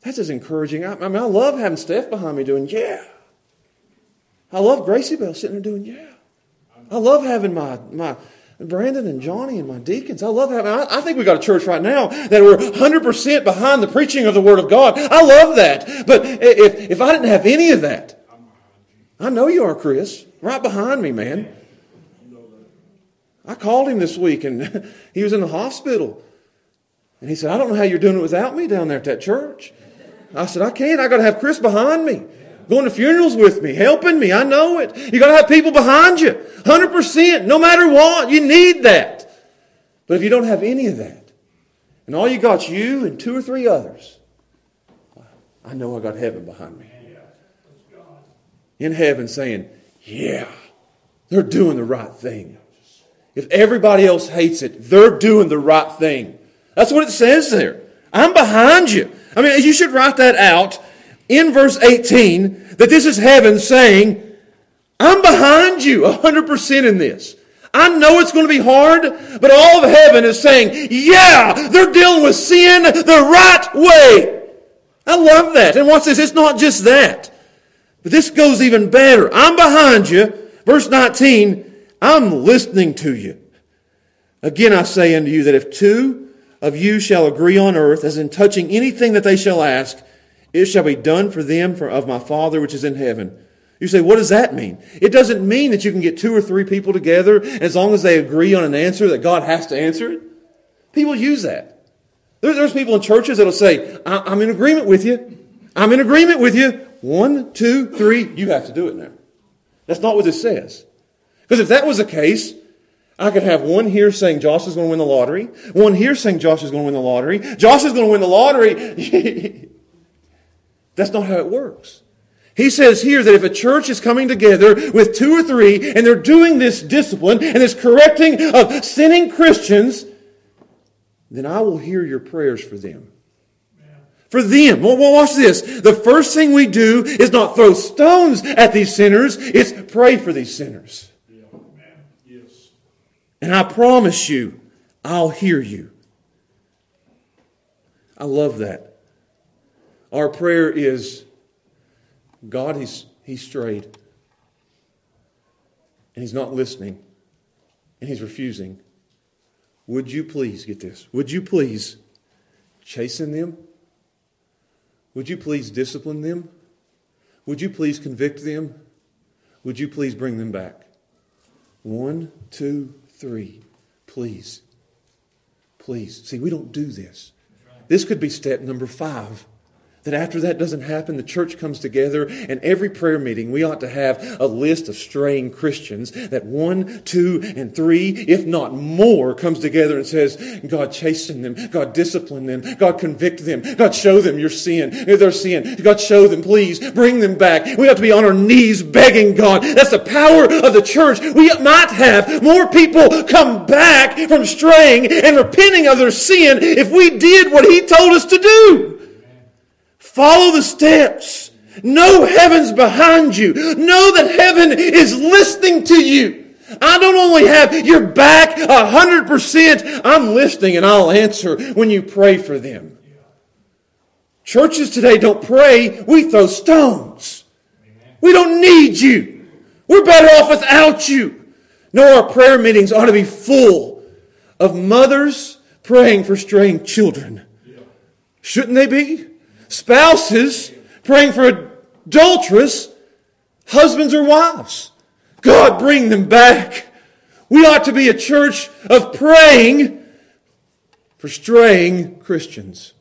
That's as encouraging. I, I, mean, I love having Steph behind me doing, yeah. I love Gracie Bell sitting there doing, yeah. I love having my, my Brandon and Johnny and my deacons. I love having, I, I think we got a church right now that we're 100% behind the preaching of the Word of God. I love that. But if, if I didn't have any of that, I know you are, Chris. Right behind me, man. I called him this week and he was in the hospital. And he said, I don't know how you're doing it without me down there at that church. I said, I can't. I got to have Chris behind me, going to funerals with me, helping me. I know it. You got to have people behind you, 100%, no matter what. You need that. But if you don't have any of that, and all you got's you and two or three others, I know I got heaven behind me. In heaven saying, yeah, they're doing the right thing. If everybody else hates it, they're doing the right thing. That's what it says there. I'm behind you. I mean, you should write that out in verse 18 that this is heaven saying, I'm behind you 100% in this. I know it's going to be hard, but all of heaven is saying, yeah, they're dealing with sin the right way. I love that. And watch this, it's not just that. But this goes even better. I'm behind you. Verse 19, I'm listening to you. Again, I say unto you that if two of you shall agree on earth as in touching anything that they shall ask, it shall be done for them for, of my Father which is in heaven. You say, what does that mean? It doesn't mean that you can get two or three people together as long as they agree on an answer that God has to answer it. People use that. There, there's people in churches that'll say, I'm in agreement with you. I'm in agreement with you. One, two, three, you have to do it now. That's not what this says. Because if that was the case, I could have one here saying Josh is going to win the lottery, one here saying Josh is going to win the lottery, Josh is going to win the lottery. That's not how it works. He says here that if a church is coming together with two or three and they're doing this discipline and this correcting of sinning Christians, then I will hear your prayers for them. For them. Well, watch this. The first thing we do is not throw stones at these sinners, it's pray for these sinners. And I promise you, I'll hear you. I love that. Our prayer is God, he's, he's strayed. And he's not listening. And he's refusing. Would you please get this? Would you please chasten them? Would you please discipline them? Would you please convict them? Would you please bring them back? One, two, three. Please. Please. See, we don't do this. This could be step number five that after that doesn't happen, the church comes together and every prayer meeting we ought to have a list of straying Christians that one, two, and three, if not more, comes together and says, God chasten them, God discipline them, God convict them, God show them your sin, their sin, God show them, please bring them back. We have to be on our knees begging God. That's the power of the church. We might have more people come back from straying and repenting of their sin if we did what He told us to do. Follow the steps. Know heaven's behind you. Know that heaven is listening to you. I don't only have your back a hundred percent, I'm listening and I'll answer when you pray for them. Churches today don't pray, we throw stones. We don't need you. We're better off without you. No, our prayer meetings ought to be full of mothers praying for straying children. Shouldn't they be? Spouses praying for adulterous husbands or wives. God, bring them back. We ought to be a church of praying for straying Christians.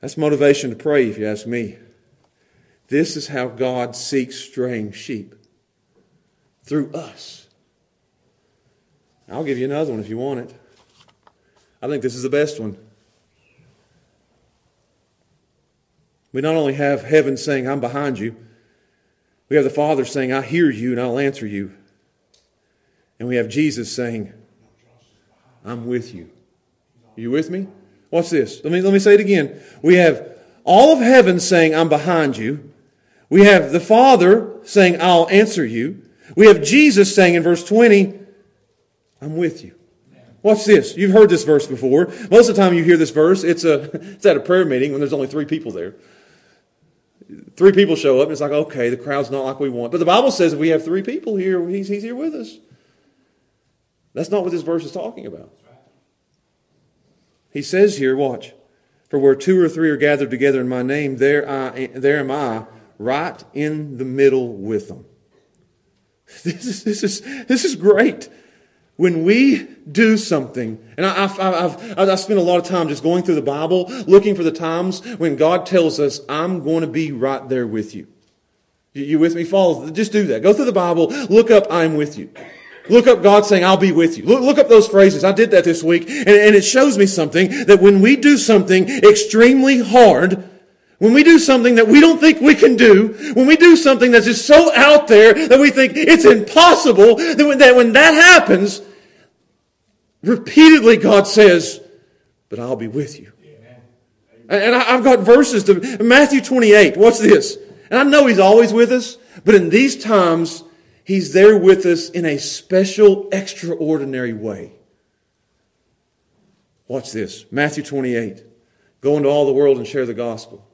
That's motivation to pray, if you ask me. This is how God seeks straying sheep through us. I'll give you another one if you want it. I think this is the best one. We not only have heaven saying, I'm behind you, we have the Father saying, I hear you and I'll answer you. And we have Jesus saying, I'm with you. Are you with me? Watch this. Let me, let me say it again. We have all of heaven saying, I'm behind you. We have the Father saying, I'll answer you. We have Jesus saying in verse 20, I'm with you. Watch this. You've heard this verse before. Most of the time you hear this verse, it's, a, it's at a prayer meeting when there's only three people there. Three people show up, and it's like, okay, the crowd's not like we want. But the Bible says if we have three people here, he's, he's here with us. That's not what this verse is talking about. He says here, watch, for where two or three are gathered together in my name, there, I, there am I, right in the middle with them. This is, this is, this is great when we do something, and I, have I've, I've spent a lot of time just going through the Bible, looking for the times when God tells us, I'm going to be right there with you. You with me? Follow, just do that. Go through the Bible, look up, I'm with you. Look up God saying, I'll be with you. Look, look up those phrases. I did that this week, and, and it shows me something that when we do something extremely hard, when we do something that we don't think we can do, when we do something that's just so out there that we think it's impossible, that when that, when that happens, repeatedly God says, but I'll be with you. And I've got verses to Matthew 28. What's this? And I know He's always with us, but in these times, He's there with us in a special, extraordinary way. Watch this Matthew 28. Go into all the world and share the gospel.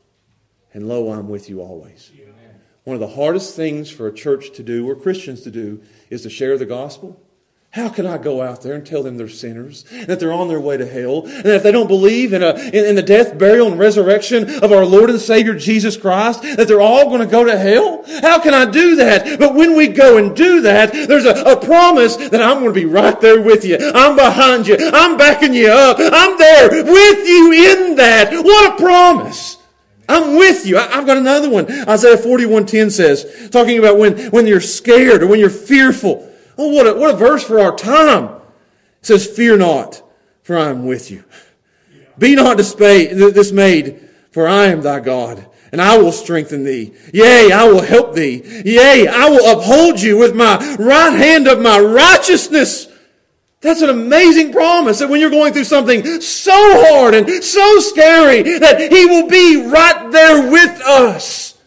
And lo, I'm with you always. One of the hardest things for a church to do, or Christians to do, is to share the gospel how can I go out there and tell them they're sinners, that they're on their way to hell, and that if they don't believe in, a, in, in, the death, burial, and resurrection of our Lord and Savior Jesus Christ, that they're all going to go to hell? How can I do that? But when we go and do that, there's a, a promise that I'm going to be right there with you. I'm behind you. I'm backing you up. I'm there with you in that. What a promise! I'm with you. I, have got another one. Isaiah 41:10 says, talking about when, when you're scared or when you're fearful. Oh, what a, what a verse for our time. It says, Fear not, for I am with you. Be not dismayed, for I am thy God, and I will strengthen thee. Yea, I will help thee. Yea, I will uphold you with my right hand of my righteousness. That's an amazing promise that when you're going through something so hard and so scary that He will be right there with us.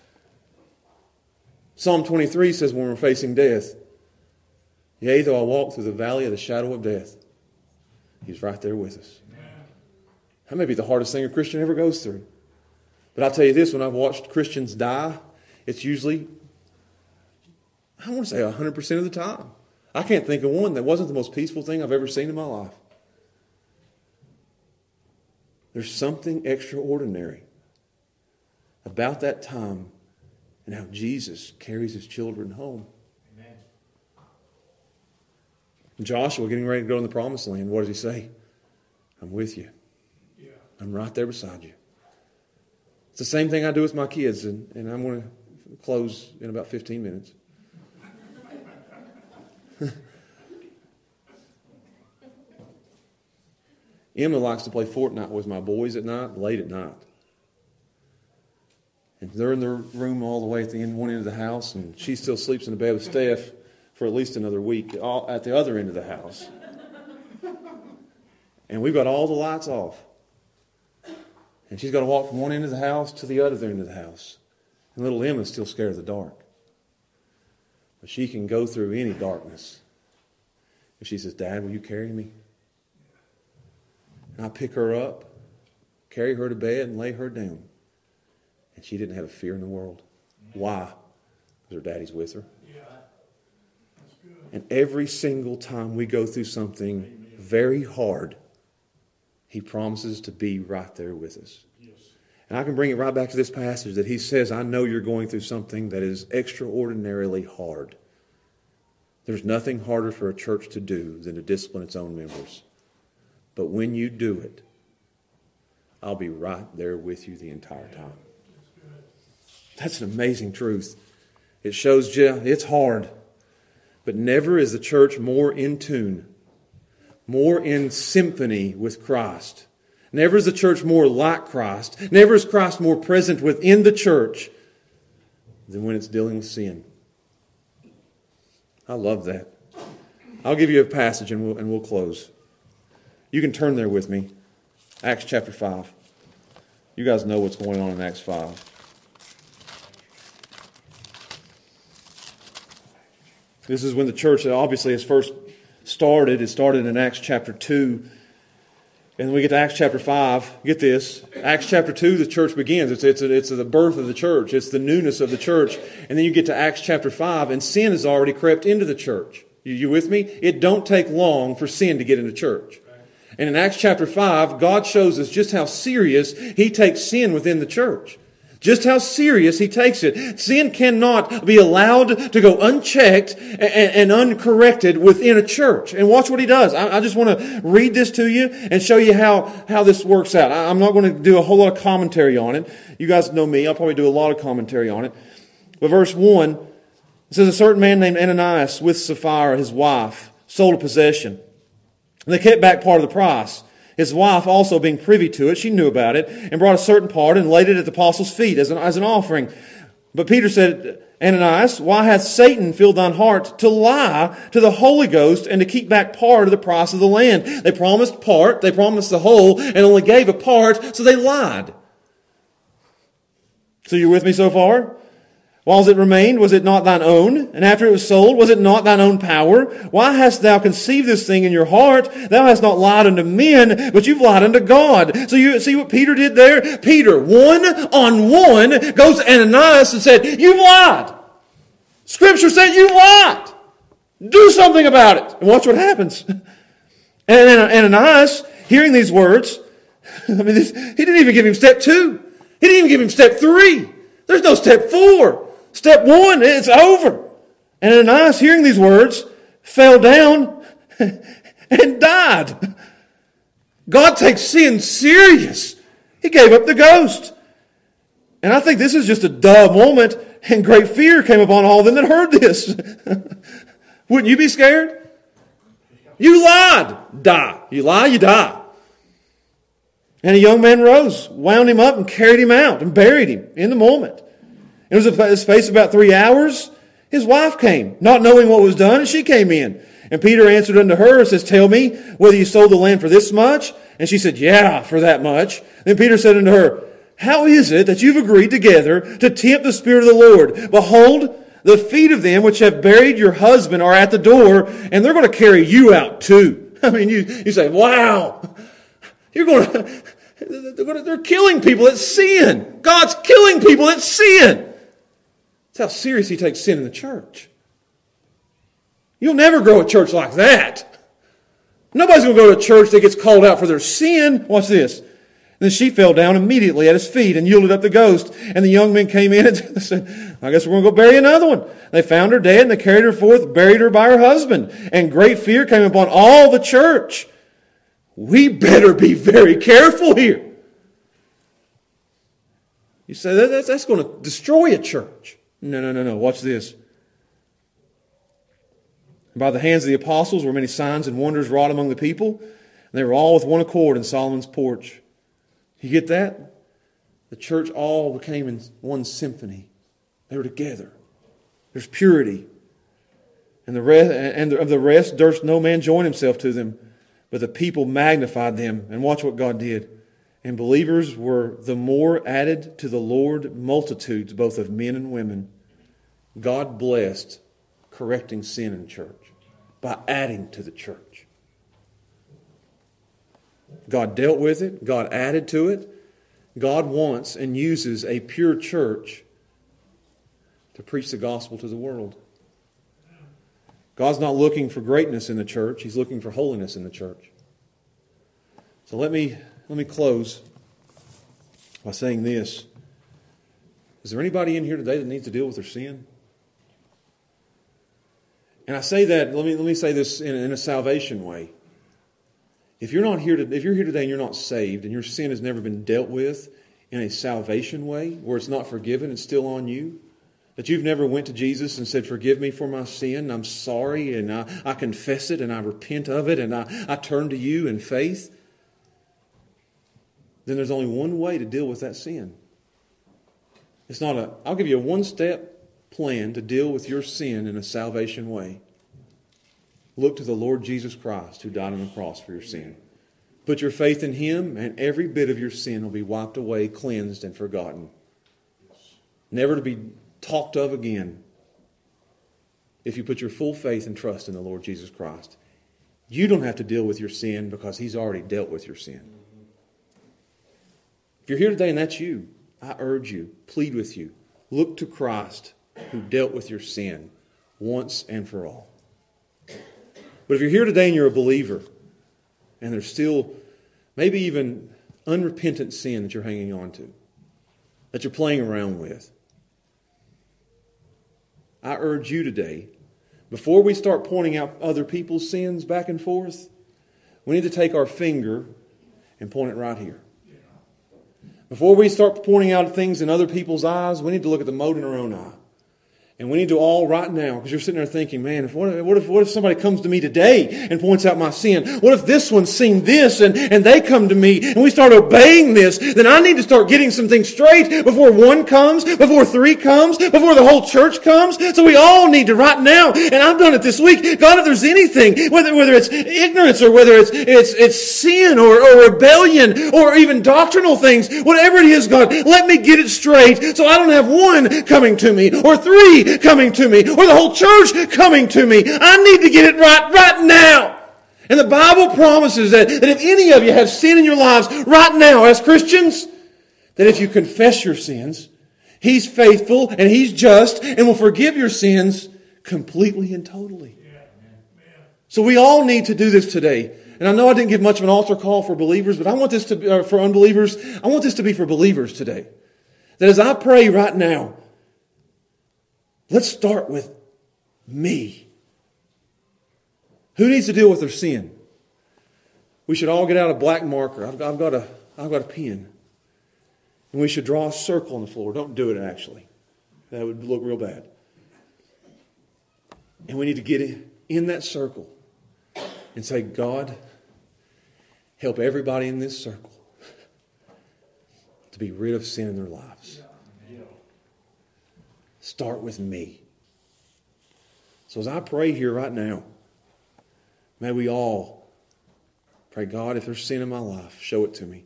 Psalm 23 says when we're facing death, Yea, though I walk through the valley of the shadow of death, He's right there with us. That may be the hardest thing a Christian ever goes through. But I'll tell you this when I've watched Christians die, it's usually, I want to say 100% of the time. I can't think of one that wasn't the most peaceful thing I've ever seen in my life. There's something extraordinary about that time and how Jesus carries his children home. Amen. Joshua getting ready to go in the promised land, what does he say? I'm with you. Yeah. I'm right there beside you. It's the same thing I do with my kids, and, and I'm going to close in about 15 minutes. Emma likes to play Fortnite with my boys at night, late at night. And they're in their room all the way at the end, one end of the house, and she still sleeps in the bed with Steph for at least another week at the other end of the house. And we've got all the lights off. And she's got to walk from one end of the house to the other end of the house. And little Emma's still scared of the dark. But she can go through any darkness. And she says, Dad, will you carry me? And I pick her up, carry her to bed, and lay her down. And she didn't have a fear in the world. Why? Because her daddy's with her. And every single time we go through something very hard, He promises to be right there with us. And I can bring it right back to this passage that He says, I know you're going through something that is extraordinarily hard. There's nothing harder for a church to do than to discipline its own members. But when you do it, I'll be right there with you the entire time. That's an amazing truth. It shows you it's hard. But never is the church more in tune, more in symphony with Christ. Never is the church more like Christ. Never is Christ more present within the church than when it's dealing with sin. I love that. I'll give you a passage and we'll, and we'll close. You can turn there with me. Acts chapter 5. You guys know what's going on in Acts 5. This is when the church obviously has first started. It started in Acts chapter 2. And we get to Acts chapter 5. Get this. Acts chapter 2, the church begins. It's, it's, it's the birth of the church, it's the newness of the church. And then you get to Acts chapter 5, and sin has already crept into the church. You, you with me? It don't take long for sin to get into church. And in Acts chapter 5, God shows us just how serious He takes sin within the church. Just how serious he takes it. Sin cannot be allowed to go unchecked and, uncorrected within a church. And watch what he does. I, just want to read this to you and show you how, how this works out. I'm not going to do a whole lot of commentary on it. You guys know me. I'll probably do a lot of commentary on it. But verse 1, it says, A certain man named Ananias with Sapphira, his wife, sold a possession. And they kept back part of the price. His wife also being privy to it, she knew about it, and brought a certain part and laid it at the apostles' feet as an, as an offering. But Peter said, Ananias, why hath Satan filled thine heart to lie to the Holy Ghost and to keep back part of the price of the land? They promised part, they promised the whole, and only gave a part, so they lied. So you're with me so far? Whilst it remained, was it not thine own? And after it was sold, was it not thine own power? Why hast thou conceived this thing in your heart? Thou hast not lied unto men, but you've lied unto God. So you see what Peter did there? Peter, one on one, goes to Ananias and said, You've lied. Scripture said you lied. Do something about it. And watch what happens. And Ananias, hearing these words, I mean, this, he didn't even give him step two. He didn't even give him step three. There's no step four. Step one, it's over. And Ananias, hearing these words, fell down and died. God takes sin serious. He gave up the ghost. And I think this is just a duh moment, and great fear came upon all them that heard this. Wouldn't you be scared? You lied. Die. You lie, you die. And a young man rose, wound him up, and carried him out and buried him in the moment. It was a space about three hours. His wife came, not knowing what was done, and she came in. And Peter answered unto her and says, Tell me whether you sold the land for this much? And she said, Yeah, for that much. Then Peter said unto her, How is it that you've agreed together to tempt the Spirit of the Lord? Behold, the feet of them which have buried your husband are at the door, and they're going to carry you out too. I mean, you, you say, Wow, you're going to, they're killing people at sin. God's killing people at sin. That's how serious he takes sin in the church. You'll never grow a church like that. Nobody's going to go to a church that gets called out for their sin. Watch this. And then she fell down immediately at his feet and yielded up the ghost. And the young men came in and said, I guess we're going to go bury another one. They found her dead and they carried her forth, buried her by her husband. And great fear came upon all the church. We better be very careful here. You say that, that's going to destroy a church. No, no, no, no. Watch this. By the hands of the apostles were many signs and wonders wrought among the people, and they were all with one accord in Solomon's porch. You get that? The church all became in one symphony. They were together. There's purity. And the rest, and of the rest durst no man join himself to them. But the people magnified them. And watch what God did. And believers were the more added to the Lord multitudes, both of men and women. God blessed correcting sin in church by adding to the church. God dealt with it, God added to it. God wants and uses a pure church to preach the gospel to the world. God's not looking for greatness in the church, He's looking for holiness in the church. So let me, let me close by saying this. Is there anybody in here today that needs to deal with their sin? And I say that, let me, let me say this in, in a salvation way. If you're not here to, if you're here today and you're not saved and your sin has never been dealt with in a salvation way where it's not forgiven and still on you, that you've never went to Jesus and said, Forgive me for my sin, I'm sorry, and I, I confess it and I repent of it and I, I turn to you in faith, then there's only one way to deal with that sin. It's not a, I'll give you a one step plan to deal with your sin in a salvation way. Look to the Lord Jesus Christ who died on the cross for your sin. Put your faith in Him, and every bit of your sin will be wiped away, cleansed, and forgotten. Never to be talked of again if you put your full faith and trust in the Lord Jesus Christ. You don't have to deal with your sin because He's already dealt with your sin. If you're here today and that's you, I urge you, plead with you, look to Christ who dealt with your sin once and for all. But if you're here today and you're a believer, and there's still maybe even unrepentant sin that you're hanging on to, that you're playing around with, I urge you today, before we start pointing out other people's sins back and forth, we need to take our finger and point it right here. Before we start pointing out things in other people's eyes, we need to look at the mote in our own eye. And we need to all right now, because you're sitting there thinking, man, if, what, if, what, if, what if somebody comes to me today and points out my sin? What if this one's seen this and, and they come to me and we start obeying this? Then I need to start getting some things straight before one comes, before three comes, before the whole church comes. So we all need to right now, and I've done it this week. God, if there's anything, whether, whether it's ignorance or whether it's, it's, it's sin or, or rebellion or even doctrinal things, whatever it is, God, let me get it straight so I don't have one coming to me or three coming to me or the whole church coming to me. I need to get it right right now. And the Bible promises that, that if any of you have sin in your lives right now as Christians, that if you confess your sins, He's faithful and He's just and will forgive your sins completely and totally. So we all need to do this today. And I know I didn't give much of an altar call for believers, but I want this to be, uh, for unbelievers. I want this to be for believers today. That as I pray right now, Let's start with me. Who needs to deal with their sin? We should all get out a black marker. I've, I've, got a, I've got a pen. And we should draw a circle on the floor. Don't do it, actually. That would look real bad. And we need to get in that circle and say, God, help everybody in this circle to be rid of sin in their lives. Start with me. So as I pray here right now, may we all pray, God, if there's sin in my life, show it to me.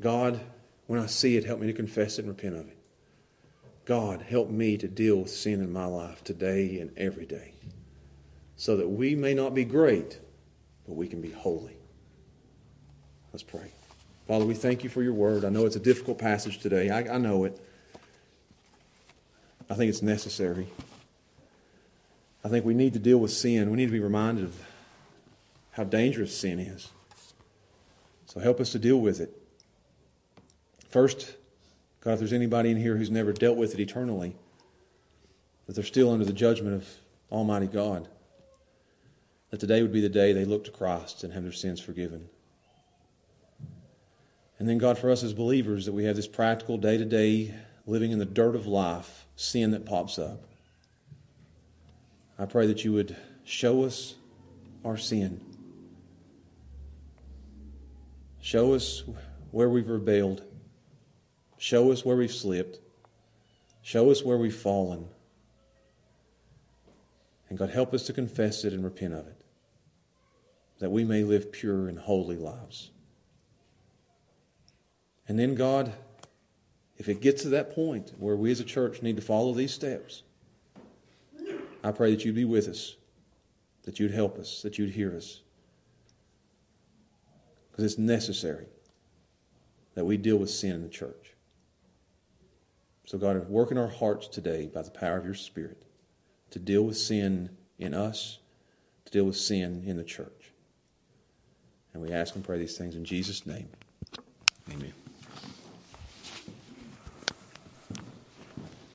God, when I see it, help me to confess it and repent of it. God, help me to deal with sin in my life today and every day so that we may not be great, but we can be holy. Let's pray. Father, we thank you for your word. I know it's a difficult passage today. I, I know it. I think it's necessary. I think we need to deal with sin. We need to be reminded of how dangerous sin is. So help us to deal with it. First, God, if there's anybody in here who's never dealt with it eternally, that they're still under the judgment of Almighty God, that today would be the day they look to Christ and have their sins forgiven. And then, God, for us as believers, that we have this practical day to day living in the dirt of life, sin that pops up. I pray that you would show us our sin. Show us where we've rebelled. Show us where we've slipped. Show us where we've fallen. And God, help us to confess it and repent of it, that we may live pure and holy lives. And then, God, if it gets to that point where we as a church need to follow these steps, I pray that you'd be with us, that you'd help us, that you'd hear us. Because it's necessary that we deal with sin in the church. So, God, work in our hearts today by the power of your Spirit to deal with sin in us, to deal with sin in the church. And we ask and pray these things in Jesus' name.